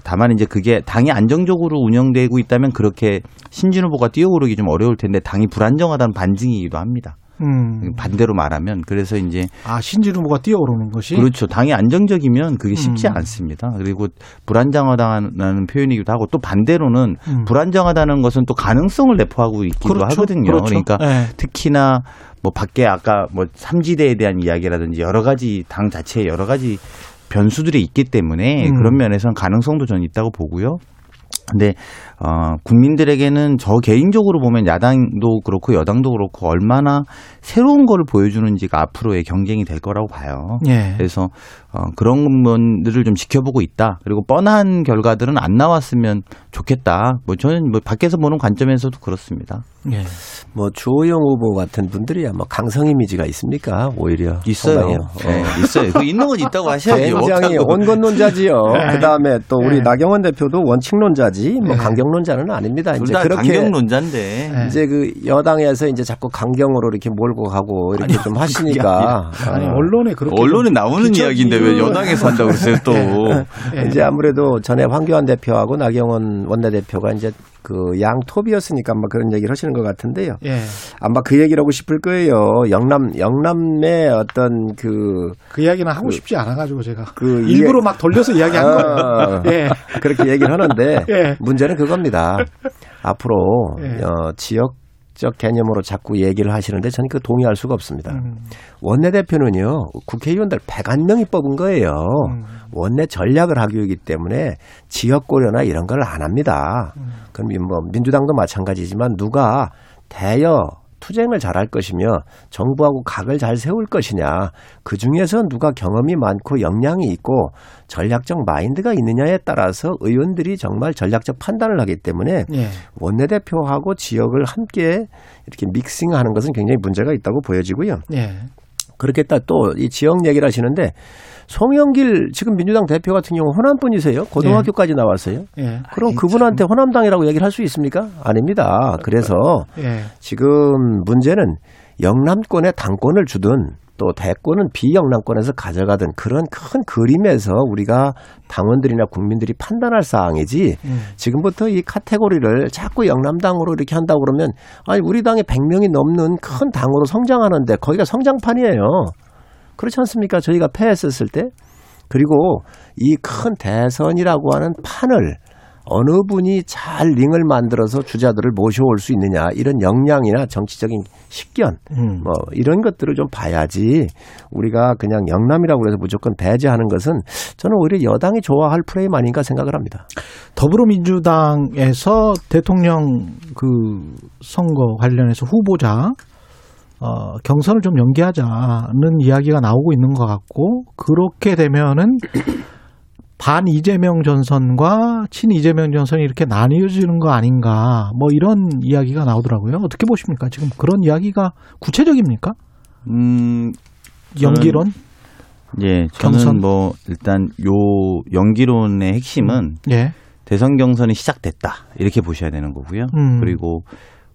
다만 이제 그게 당이 안정적으로 운영되고 있다면 그렇게 신진 후보가 뛰어오르기 좀 어려울 텐데 당이 불안정하다는 반증이기도 합니다. 음. 반대로 말하면 그래서 이제 아 신진 후보가 뛰어오르는 것이 그렇죠. 당이 안정적이면 그게 쉽지 음. 않습니다. 그리고 불안정하다는 표현이기도 하고 또 반대로는 음. 불안정하다는 것은 또 가능성을 내포하고 있기도 그렇죠. 하거든요. 그렇죠. 러니까 예. 특히나 뭐 밖에 아까 뭐 삼지대에 대한 이야기라든지 여러 가지 당 자체에 여러 가지 변수들이 있기 때문에 음. 그런 면에서는 가능성도 저는 있다고 보고요. 근데 어 국민들에게는 저 개인적으로 보면 야당도 그렇고 여당도 그렇고 얼마나 새로운 거를 보여주는지가 앞으로의 경쟁이 될 거라고 봐요. 예. 그래서 어 그런 부분들을 좀 지켜보고 있다. 그리고 뻔한 결과들은 안 나왔으면 좋겠다. 뭐 저는 뭐 밖에서 보는 관점에서도 그렇습니다. 예. 뭐 주호영 후보 같은 분들이야 뭐 강성 이미지가 있습니까? 오히려 있어요. 네, 있어요. 그 있는 건 있다고 하셔야죠. 굉장히. 온건론자지요. 네. 그다음에 또 우리 네. 나경원 대표도 원칙론자지 뭐 네. 강경론자는 아닙니다. 둘 이제 다 그렇게 강경론자인데. 네. 이제 그 여당에서 이제 자꾸 강경으로 이렇게 몰고 가고 이렇게 좀 하시니까 아니 어, 언론에 그렇게 언론에 좀 나오는 이야기인데 왜 여당에서 한다고 그러세요 또. 예. *laughs* 이제 아무래도 전에 황교안 대표하고 나경원 원내대표가 이제 그 양톱이었으니까 아마 그런 얘기를 하시는 것 같은데요. 예. 아마 그 얘기를 하고 싶을 거예요. 영남 영남의 어떤 그그 이야기는 하고 싶지 않아 가지고 제가 그 일부러 막 돌려서 이야기한 아, 거예요. *laughs* 예. 그렇게 얘기를 하는데 *laughs* 예. 문제는 그겁니다. 앞으로 예. 어, 지역 적 개념으로 자꾸 얘기를 하시는데 저는 그 동의할 수가 없습니다. 음. 원내대표는요 국회의원들 101명이 뽑은 거예요. 음. 원내 전략을 하기 때문에 지역 고려나 이런 걸 안 합니다. 음. 그럼 뭐 민주당도 마찬가지지만 누가 대여 투쟁을 잘할 것이며 정부하고 각을 잘 세울 것이냐 그 중에서 누가 경험이 많고 역량이 있고 전략적 마인드가 있느냐에 따라서 의원들이 정말 전략적 판단을 하기 때문에 예. 원내대표하고 지역을 함께 이렇게 믹싱하는 것은 굉장히 문제가 있다고 보여지고요. 예. 그렇겠다 또 이 지역 얘기를 하시는데 송영길 지금 민주당 대표 같은 경우 호남 분이세요. 고등학교까지 나왔어요. 예. 그럼 그분한테 호남당이라고 얘기를 할 수 있습니까? 아닙니다. 그래서 예. 지금 문제는 영남권에 당권을 주든 또 대권은 비영남권에서 가져가든 그런 큰 그림에서 우리가 당원들이나 국민들이 판단할 사항이지 음. 지금부터 이 카테고리를 자꾸 영남당으로 이렇게 한다고 그러면 아니 우리 당에 100명이 넘는 큰 당으로 성장하는데 거기가 성장판이에요. 그렇지 않습니까? 저희가 패했었을 때 그리고 이 큰 대선이라고 하는 판을 어느 분이 잘 링을 만들어서 주자들을 모셔올 수 있느냐 이런 역량이나 정치적인 식견 음. 뭐 이런 것들을 좀 봐야지 우리가 그냥 영남이라고 해서 무조건 배제하는 것은 저는 오히려 여당이 좋아할 프레임 아닌가 생각을 합니다. 더불어민주당에서 대통령 그 선거 관련해서 후보자 어, 경선을 좀 연기하자는 이야기가 나오고 있는 것 같고 그렇게 되면은 반 이재명 전선과 친 이재명 전선이 이렇게 나뉘어지는 거 아닌가 뭐 이런 이야기가 나오더라고요. 어떻게 보십니까? 지금 그런 이야기가 구체적입니까? 음, 연기론? 예, 저는 경선? 뭐 일단 요 연기론의 핵심은 예. 대선 경선이 시작됐다 이렇게 보셔야 되는 거고요. 음. 그리고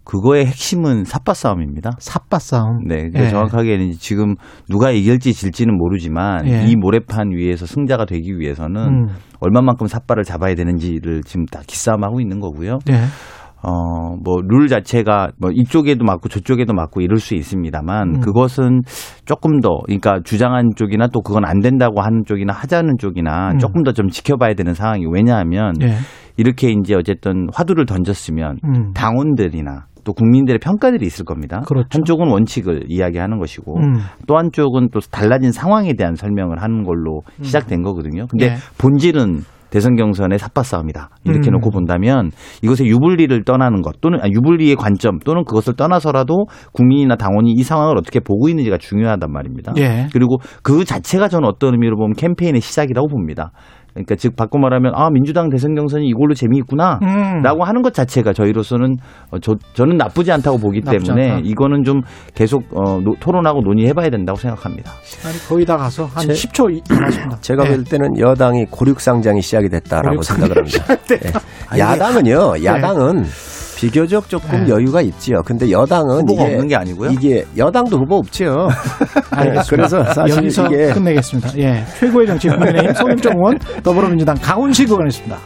그거의 핵심은 삿바 싸움입니다. 삿바 싸움. 네, 그러니까 예. 정확하게 지금 누가 이길지 질지는 모르지만 예. 이 모래판 위에서 승자가 되기 위해서는 음. 얼마만큼 삿바를 잡아야 되는지를 지금 다 기싸움하고 있는 거고요. 예. 어, 뭐, 룰 자체가 뭐 이쪽에도 맞고 저쪽에도 맞고 이럴 수 있습니다만 음. 그것은 조금 더, 그러니까 주장한 쪽이나 또 그건 안 된다고 하는 쪽이나 하자는 쪽이나 음. 조금 더 좀 지켜봐야 되는 상황이 왜냐하면 예. 이렇게 이제 어쨌든 화두를 던졌으면 음. 당원들이나 또 국민들의 평가들이 있을 겁니다. 그렇죠. 한쪽은 원칙을 이야기하는 것이고 음. 또 한쪽은 또 달라진 상황에 대한 설명을 하는 걸로 시작된 거거든요. 근데 예. 본질은 대선 경선의 삿바 싸움이다. 이렇게 음. 놓고 본다면 이것의 유불리를 떠나는 것 또는 아, 유불리의 관점 또는 그것을 떠나서라도 국민이나 당원이 이 상황을 어떻게 보고 있는지가 중요하단 말입니다. 예. 그리고 그 자체가 저는 어떤 의미로 보면 캠페인의 시작이라고 봅니다. 그러니까 즉 바꿔 말하면 아 민주당 대선 경선이 이걸로 재미있구나. 음. 라고 하는 것 자체가 저희로서는 어, 저, 저는 나쁘지 않다고 보기 나쁘지 때문에 않다. 이거는 좀 계속 어, 노- 토론하고 논의해봐야 된다고 생각합니다. 시간이 거의 다 가서 한 제- 10초 이- 남았습니다. 제가 예. 볼 때는 여당이 고륙상장이 시작이 됐다라고 고륙상장이 생각을 합니다. 예. 야당은요, 야당은 비교적 조금 네. 여유가 있지요. 근데 여당은 후보가 이게 없는 게 아니고요. 이게 여당도 후보 없죠. *laughs* 알겠습니다. 그래서 사실 여기서 이게 끝내겠습니다. 예, 최고의 정치 국민의힘 송영정 의원, 더불어민주당 강훈식 의원이었습니다.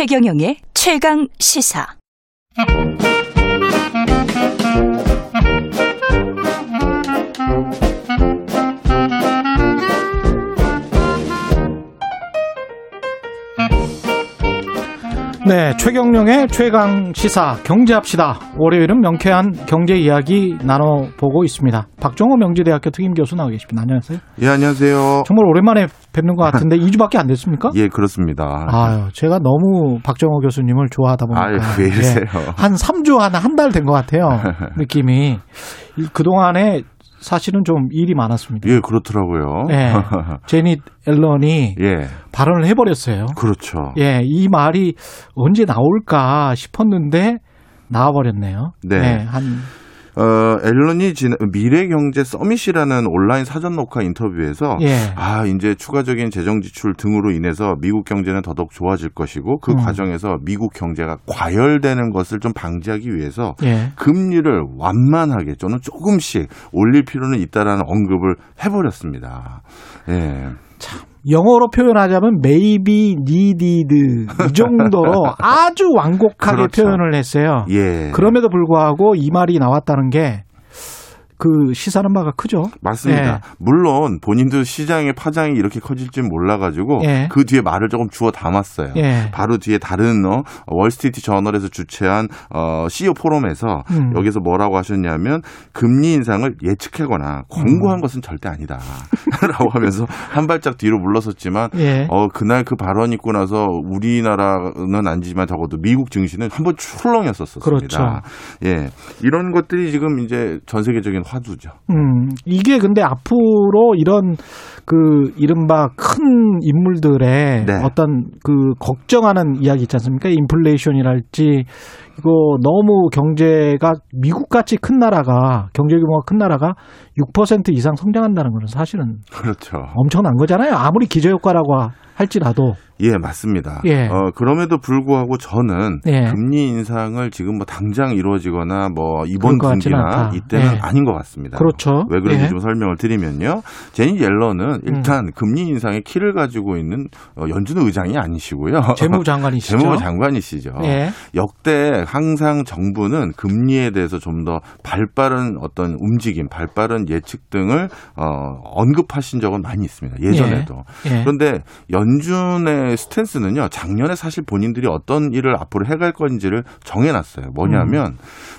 최경영의 최강 시사. 네, 최경령의 최강 시사 경제합시다. 월요일은 명쾌한 경제 이야기 나눠보고 있습니다. 박종호 명지대학교 특임 교수 나와 계십니다. 안녕하세요. 예, 안녕하세요. 정말 오랜만에 뵙는 것 같은데 2주밖에 안 됐습니까? 예, 그렇습니다. 아유, 제가 너무 박정호 교수님을 좋아하다 보니까 아유, 왜 이러세요? 예, 한 3주 한한달 된 것 같아요. *laughs* 느낌이 이- 그동안에 사실은 좀 일이 많았습니다. 예, 그렇더라고요. 예, *laughs* 제닛 앨런이 예, 발언을 해버렸어요. 그렇죠. 예, 이 말이 언제 나올까 싶었는데 나와버렸네요. 네. 예, 한 어, 앨런이 지난 미래경제 서밋이라는 온라인 사전 녹화 인터뷰에서 예. 아, 이제 추가적인 재정 지출 등으로 인해서 미국 경제는 더더욱 좋아질 것이고 그 음. 과정에서 미국 경제가 과열되는 것을 좀 방지하기 위해서 예. 금리를 완만하게 또는 조금씩 올릴 필요는 있다라는 언급을 해버렸습니다. 예. 영어로 표현하자면 maybe needed 이 정도로 *laughs* 아주 완곡하게 그렇죠. 표현을 했어요. 예. 그럼에도 불구하고 이 말이 나왔다는 게 그 시사는 바가 크죠. 맞습니다. 예. 물론 본인도 시장의 파장이 이렇게 커질 줄 몰라가지고 예. 그 뒤에 말을 조금 주워 담았어요. 예. 바로 뒤에 다른 어, 월스트리트 저널에서 주최한 어, CEO 포럼에서 음. 여기서 뭐라고 하셨냐면 금리 인상을 예측하거나 공고한 음. 것은 절대 아니다.라고 *laughs* 하면서 한 발짝 뒤로 물러섰지만 예. 어 그날 그 발언 있고 나서 우리나라는 아니지만 적어도 미국 증시는 한번 출렁였었습니다. 그렇죠. 예, 이런 것들이 지금 이제 전 세계적인 화두죠. 음, 이게 근데 앞으로 이런 그 이른바 큰 인물들의 네. 어떤 그 걱정하는 이야기 있지 않습니까? 인플레이션이랄지 이거 너무 경제가 미국같이 큰 나라가 경제 규모가 큰 나라가 6% 이상 성장한다는 것은 사실은 그렇죠. 엄청난 거잖아요. 아무리 기저효과라고 할지라도 예, 맞습니다. 예. 어, 그럼에도 불구하고 저는 예. 금리 인상을 지금 뭐 당장 이루어지거나 뭐 이번 분기나. 이때는 예. 아닌 것 같습니다. 그렇죠. 왜 그런지 예. 음. 좀 설명을 드리면요. 제니 옐런은 일단 금리 인상의 키를 가지고 있는 어, 연준 의장이 아니시고요. *laughs* 재무장관이시죠. 재무장관이시죠. 예. 역대 항상 정부는 금리에 대해서 좀 더 발빠른 어떤 움직임, 발빠른 예측 등을 어, 언급하신 적은 많이 있습니다. 예전에도. 예. 그런데 연준의 스탠스는요, 작년에 사실 본인들이 어떤 일을 앞으로 해갈 건지를 정해놨어요. 뭐냐면,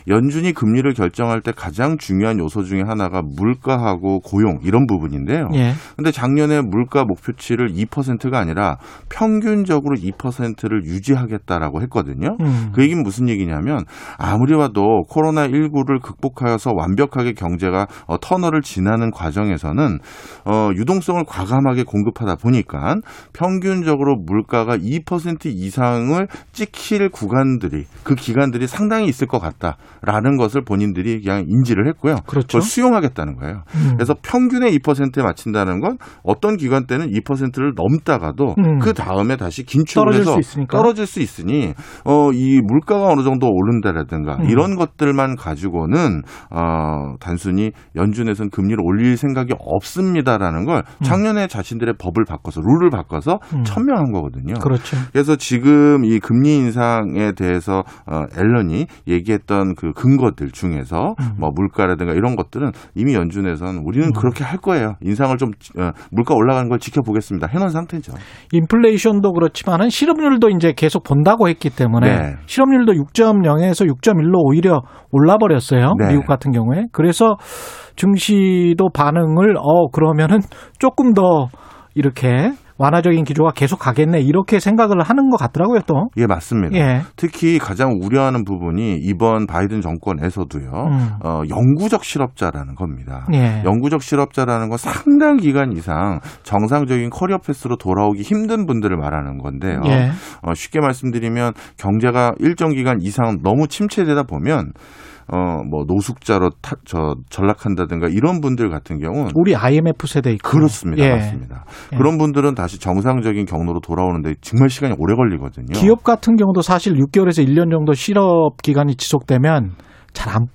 연준이 금리를 결정할 때 가장 중요한 요소 중에 하나가 물가하고 고용, 이런 부분인데요. 예. 근데 작년에 물가 목표치를 2%가 아니라 평균적으로 2%를 유지하겠다라고 했거든요. 음. 그 얘기는 무슨 얘기냐면 아무리 봐도 코로나 19를 극복하여서 완벽하게 경제가 어, 터널을 지나는 과정에서는 어, 유동성을 과감하게 공급하다 보니까 평균적으로 물가가 2% 이상을 찍힐 구간들이 그 기간들이 상당히 있을 것 같다라는 것을 본인들이 그냥 인지를 했고요. 그렇죠. 그걸 수용하겠다는 거예요. 음. 그래서 평균의 2%에 맞춘다는 건 어떤 기간 때는 2%를 넘다가도 음. 그 다음에 다시 긴축을 떨어질 해서 수. 떨어질 수 있으니 어, 이 물가가 어느 정도 오른다라든가 음. 이런 것들만 가지고는 어, 단순히 연준에서는 금리를 올릴 생각이 없습니다라는 걸 작년에 자신들의 법을 바꿔서 룰을 바꿔서 음. 천명한 거거든요. 그렇죠. 그래서 지금 이 금리 인상에 대해서 어, 앨런이 얘기했던 그 근거들 중에서 음. 뭐 물가라든가 이런 것들은 이미 연준에서는 우리는 그렇게 할 거예요. 인상을 좀 어, 물가 올라가는 걸 지켜보겠습니다. 해놓은 상태죠. 인플레이션도 그렇지만은 실업률도 이제 계속 본다고 했기 때문에 네. 실업률도 6.0에서 6.1로 오히려 올라 버렸어요. 네. 미국 같은 경우에. 그래서 증시도 반응을 어 그러면은 조금 더 이렇게 완화적인 기조가 계속 가겠네 이렇게 생각을 하는 것 같더라고요 또. 예, 맞습니다. 예. 특히 가장 우려하는 부분이 이번 바이든 정권에서도요, 음. 어, 영구적 실업자라는 겁니다. 예. 영구적 실업자라는 건 상당 기간 이상 정상적인 커리어 패스로 돌아오기 힘든 분들을 말하는 건데요. 예. 어, 쉽게 말씀드리면 경제가 일정 기간 이상 너무 침체되다 보면 어, 뭐 노숙자로 타, 저 전락한다든가 이런 분들 같은 경우는 우리 IMF 세대 있고. 그렇습니다. 예. 맞습니다. 예. 그런 분들은 다시 정상적인 경로로 돌아오는데 정말 시간이 오래 걸리거든요. 기업 같은 경우도 사실 6개월에서 1년 정도 실업 기간이 지속되면 잘 안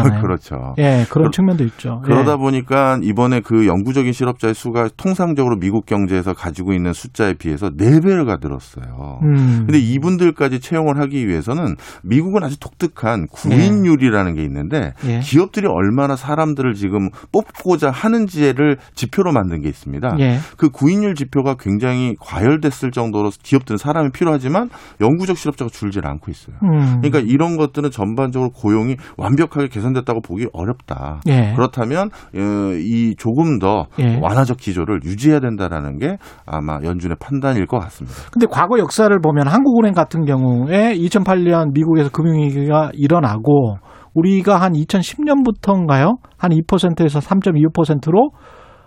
있잖아요. *laughs* 그렇죠. 예, 그런 그러- 측면도 있죠. 그러다 예. 보니까 이번에 그 영구적인 실업자의 수가 통상적으로 미국 경제에서 가지고 있는 숫자에 비해서 4배가 늘었어요. 음. 근데 이분들까지 채용을 하기 위해서는 미국은 아주 독특한 구인율이라는 게 있는데 예. 기업들이 얼마나 사람들을 지금 뽑고자 하는지를 지표로 만든 게 있습니다. 예. 그 구인율 지표가 굉장히 과열됐을 정도로 기업들은 사람이 필요하지만 영구적 실업자가 줄질 않고 있어요. 음. 그러니까 이런 것들은 전반적으로 고용이 완벽하게 개선됐다고 보기 어렵다. 예. 그렇다면 어, 이 조금 더 예. 완화적 기조를 유지해야 된다라는 게 아마 연준의 판단일 것 같습니다. 근데 과거 역사를 보면 한국은행 같은 경우에 2008년 미국에서 금융위기가 일어나고 우리가 한 2010년부터인가요? 한 2%에서 3.25%로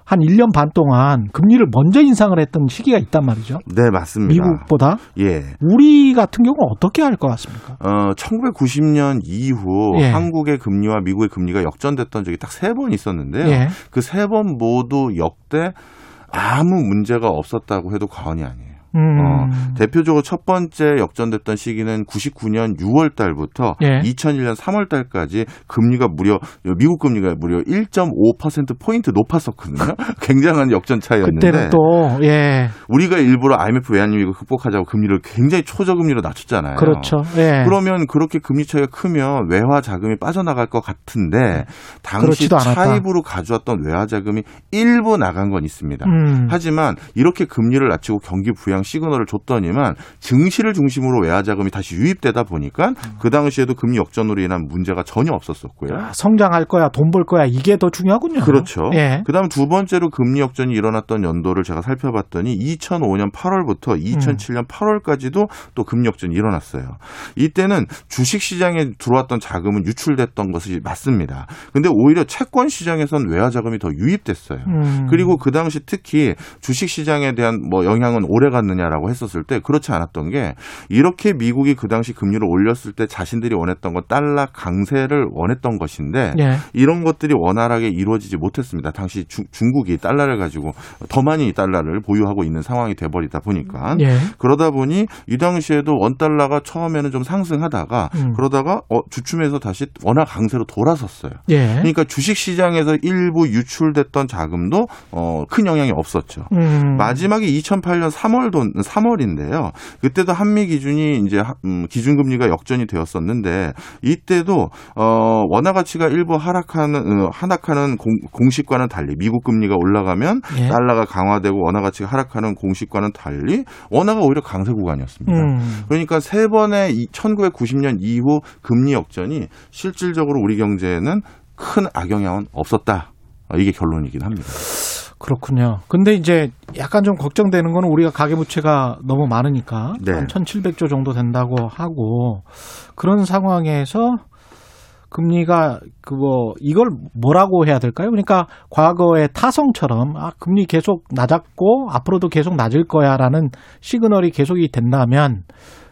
한 1년 반 동안 금리를 먼저 인상을 했던 시기가 있단 말이죠. 네, 맞습니다. 미국보다 예. 우리 같은 경우는 어떻게 할 것 같습니까? 어, 1990년 이후 예. 한국의 금리와 미국의 금리가 역전됐던 적이 딱 세 번 있었는데요. 예. 그세 번 모두 역대 아무 문제가 없었다고 해도 과언이 아니에요. 음. 어, 대표적으로 첫 번째 역전됐던 시기는 99년 6월 달부터 예. 2001년 3월 달까지 금리가 무려 미국 금리가 무려 1.5% 포인트 높았었거든요. *laughs* 굉장한 역전 차이였는데 그때는 또 예. 우리가 일부러 IMF 외환위기 극복하자고 금리를 굉장히 초저금리로 낮췄잖아요. 그렇죠. 예. 그러면 그렇게 금리 차이가 크면 외화 자금이 빠져나갈 것 같은데 당시. 차입으로 가져왔던 외화 자금이 일부 나간 건 있습니다. 음. 하지만 이렇게 금리를 낮추고 경기 부양 시그널을 줬더니만 증시를 중심으로 외화 자금이 다시 유입되다 보니까 그 당시에도 금리 역전으로 인한 문제가 전혀 없었었고요. 성장할 거야, 돈 벌 거야 이게 더 중요하군요. 그렇죠. 예. 그다음 두 번째로 금리 역전이 일어났던 연도를 제가 살펴봤더니 2005년 8월부터 2007년 8월까지도 또 금리 역전이 일어났어요. 이때는 주식 시장에 들어왔던 자금은 유출됐던 것이 맞습니다. 근데 오히려 채권 시장에선 외화 자금이 더 유입됐어요. 음. 그리고 그 당시 특히 주식 시장에 대한 뭐 영향은 오래 갔느냐라고 했었을 때 그렇지 않았던 게 이렇게 미국이 그 당시 금리를 올렸을 때 자신들이 원했던 건 달러 강세를 원했던 것인데 예. 이런 것들이 원활하게 이루어지지 못했습니다. 당시 주- 중국이 달러를 가지고 더 많이 달러를 보유하고 있는 상황이 돼버리다 보니까 예. 그러다 보니 이 당시에도 원 달러가 처음에는 좀 상승하다가 음. 그러다가 어, 주춤해서 다시 원화 강세로 돌아섰어요. 예. 그러니까 주식 시장에서 일부 유출됐던 자금도 어, 큰 영향이 없었죠. 음. 마지막에 2008년 3월 도 3월인데요. 그때도 한미 기준이 이제 하- 음, 기준 금리가 역전이 되었었는데 이때도 어, 원화 가치가 일부 하락하는 어, 하락하는 공, 식과는 달리 미국 금리가 올라가면 예. 달러가 강화되고 원화 가치가 하락하는 공식과는 달리 원화가 오히려 강세 구간이었습니다. 음. 그러니까 세 번의 이 1990년 이후 금리 역전이 실질적으로 우리 경제에는 큰 악영향은 없었다. 어, 이게 결론이긴 합니다. 그렇군요. 근데 이제 약간 좀 걱정되는 거는 우리가 가계부채가 너무 많으니까 네. 한 1,700조 정도 된다고 하고 그런 상황에서 금리가 그거 이걸 뭐라고 해야 될까요? 그러니까 과거의 타성처럼 아 금리 계속 낮았고 앞으로도 계속 낮을 거야라는 시그널이 계속이 된다면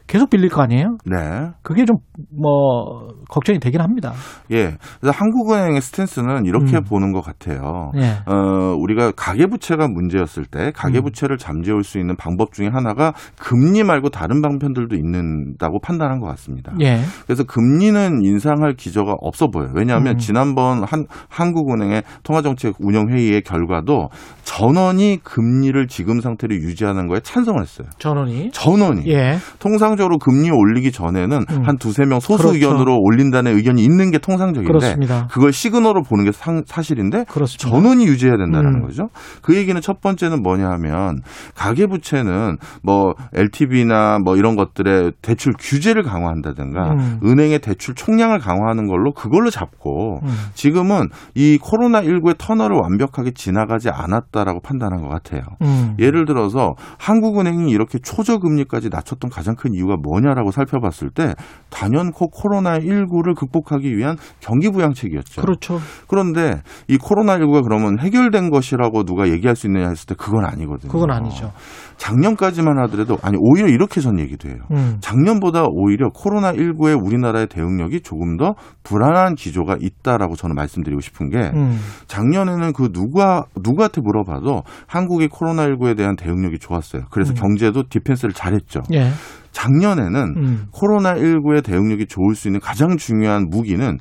계속 빌릴 거 아니에요? 네. 그게 좀 뭐 걱정이 되긴 합니다. 예. 그래서 한국은행의 스탠스는 이렇게 음. 보는 것 같아요. 예. 어, 우리가 가계부채가 문제였을 때 가계부채를 잠재울 수 있는 방법 중에 하나가 금리 말고 다른 방편들도 있는다고 판단한 것 같습니다. 예. 그래서 금리는 인상할 기저가 없어 보여요. 왜냐하면 음. 지난번 한, 한국은행의 통화정책 운영회의의 결과도 전원이 금리를 지금 상태로 유지하는 거에 찬성을 했어요. 전원이 전원이. 예. 통상 적으로 금리 올리기 전에는 음. 한 두세 명 소수 그렇죠. 의견으로 올린다는 의견이 있는 게 통상적인데 그렇습니다. 그걸 시그널로 보는 게 상- 사실인데 그렇습니다. 전원이 유지해야 된다는 음. 거죠. 그 얘기는 첫 번째는 뭐냐 하면 가계 부채는 뭐 LTV나 뭐 이런 것들의 대출 규제를 강화한다든가 음. 은행의 대출 총량을 강화하는 걸로 그걸로 잡고 음. 지금은 이 코로나 19의 터널을 완벽하게 지나가지 않았다라고 판단한 것 같아요. 음. 예를 들어서 한국은행이 이렇게 초저금리까지 낮췄던 가장 큰 이유 가 뭐냐라고 살펴봤을 때 단연코 코로나19를 극복하기 위한 경기 부양책이었죠. 그렇죠. 그런데 이 코로나19가 그러면 해결된 것이라고 누가 얘기할 수 있느냐 했을 때 그건 아니거든요. 그건 아니죠. 작년까지만 하더라도 아니 오히려 이렇게 전 얘기도 해요. 음. 작년보다 오히려 코로나19의 우리나라의 대응력이 조금 더 불안한 기조가 있다라고 저는 말씀드리고 싶은 게 음. 작년에는 그 누가 누구한테 물어봐도 한국이 코로나19에 대한 대응력이 좋았어요. 그래서 음. 경제도 디펜스를 잘했죠. 예. 작년에는 음. 코로나 19의 대응력이 좋을 수 있는 가장 중요한 무기는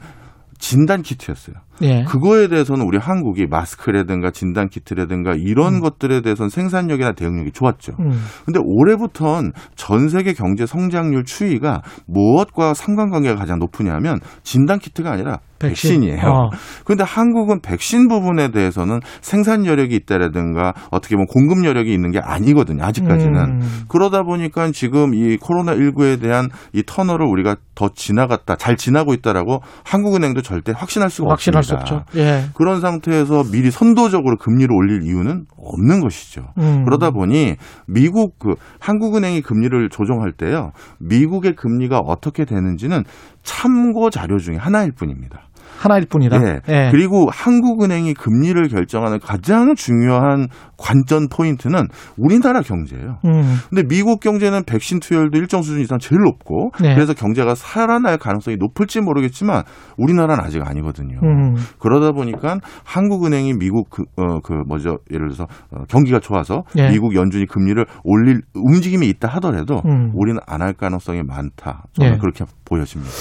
진단 키트였어요. 예. 그거에 대해서는 우리 한국이 마스크라든가 진단 키트라든가 이런 음. 것들에 대해서는 생산력이나 대응력이 좋았죠. 음. 근데 올해부터는 전 세계 경제 성장률 추이가 무엇과 상관관계가 가장 높으냐면 진단 키트가 아니라 백신. 백신 이에요. 어. 그런데 한국은 백신 부분에 대해서는 생산 여력이 있다라든가 어떻게 보면 공급 여력이 있는 게 아니거든요. 아직까지는. 음. 그러다 보니까 지금 이 코로나 19에 대한 이 터널을 우리가 더 지나갔다, 잘 지나고 있다라고 한국은행도 절대 확신할 수가 확신할 수. 없죠. 예. 그런 상태에서 미리 선도적으로 금리를 올릴 이유는 없는 것이죠. 음. 그러다 보니 미국 그 한국은행이 금리를 조정할 때요. 미국의 금리가 어떻게 되는지는 참고 자료 중에 하나일 뿐입니다. 하나일 뿐이다. 예. 예. 그리고 한국은행이 금리를 결정하는 가장 중요한 관전 포인트는 우리나라 경제예요. 음. 근데 미국 경제는 백신 투여율도 일정 수준 이상 제일 높고 네. 그래서 경제가 살아날 가능성이 높을지 모르겠지만 우리나라는 아직 아니거든요. 음. 그러다 보니까 한국은행이 미국 그, 어, 그 뭐죠 예를 들어서 어, 경기가 좋아서 예. 미국 연준이 금리를 올릴 움직임이 있다 하더라도 음. 우리는 안 할 가능성이 많다. 저는 예. 그렇게 보여집니다.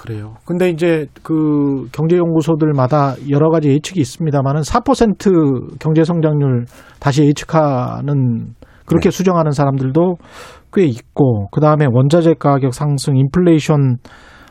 그래요. 근데 이제 그 경제연구소들마다 여러 가지 예측이 있습니다만은 4% 경제 성장률 다시 예측하는 그렇게 네. 수정하는 사람들도 꽤 있고 그 다음에 원자재 가격 상승, 인플레이션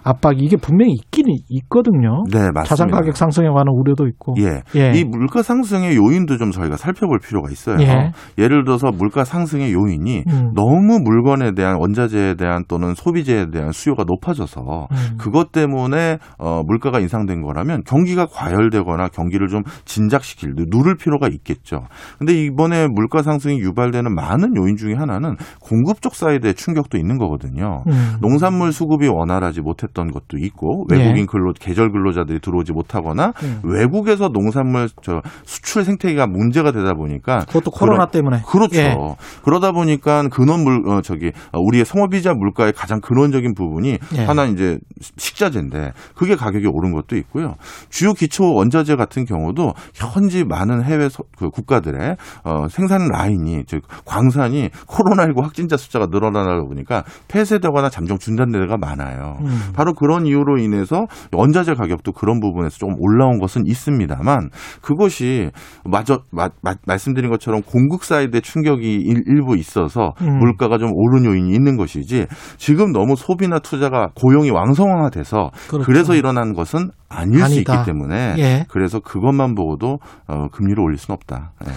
압박 이게 분명히 있긴 있거든요. 네, 맞습니다. 자산 가격 상승에 관한 우려도 있고. 예. 예. 이 물가 상승의 요인도 좀 저희가 살펴볼 필요가 있어요. 예. 예를 들어서 물가 상승의 요인이 음. 너무 물건에 대한 원자재에 대한 또는 소비재에 대한 수요가 높아져서 음. 그것 때문에 어, 물가가 인상된 거라면 경기가 과열되거나 경기를 좀 진작시킬 누를 필요가 있겠죠. 근데 이번에 물가 상승이 유발되는 많은 요인 중에 하나는 공급 쪽 사이드의 충격도 있는 거거든요. 음. 농산물 수급이 원활하지 못했던 것도 있고 예. 외국인 근로 계절 근로자들이 들어오지 못하거나 음. 외국에서 농산물 저 수출 생태계가 문제가 되다 보니까 그것도 코로나 그런- 때문에. 그렇죠. 예. 그러다 보니까 근원 물 어, 저기 어, 우리의 성업이자 물가의 가장 근원적인 부분이 예. 하나 이제 식자재인데 그게 가격이 오른 것도 있고요. 주요 기초 원자재 같은 경우도 현지 많은 해외 서- 그 국가들의 어, 생산 라인이 즉 광산이 코로나19 확진자 숫자가 늘어나다 보니까 폐쇄되거나 잠정 중단되가 많아요. 음. 바로 그런 이유로 인해서 원자재 가격도 그런 부분에서 조금 올라온 것은 있습니다만 그것이 마저 마- 마- 말씀드린 것처럼 공급 사이드의 충격이 일, 일부 있어서 음. 물가가 좀 오른 요인이 있는 것이지 지금 너무 소비나 투자가 고용이 왕성화돼서 그렇죠. 그래서 일어난 것은 아닐 수 아니다. 있기 때문에 예. 그래서 그것만 보고도 어, 금리를 올릴 수는 없다. 예.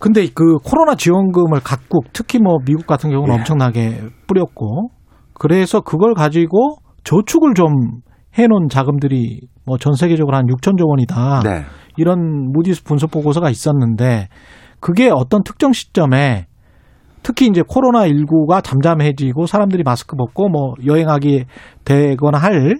근데 그 코로나 지원금을 각국 특히 뭐 미국 같은 경우는 예. 엄청나게 뿌렸고 그래서 그걸 가지고 저축을 좀 해놓은 자금들이 뭐 전 세계적으로 한 6천조 원이다. 네. 이런 무디스 분석 보고서가 있었는데 그게 어떤 특정 시점에 특히 이제 코로나 19가 잠잠해지고 사람들이 마스크 벗고 뭐 여행하기 되거나 할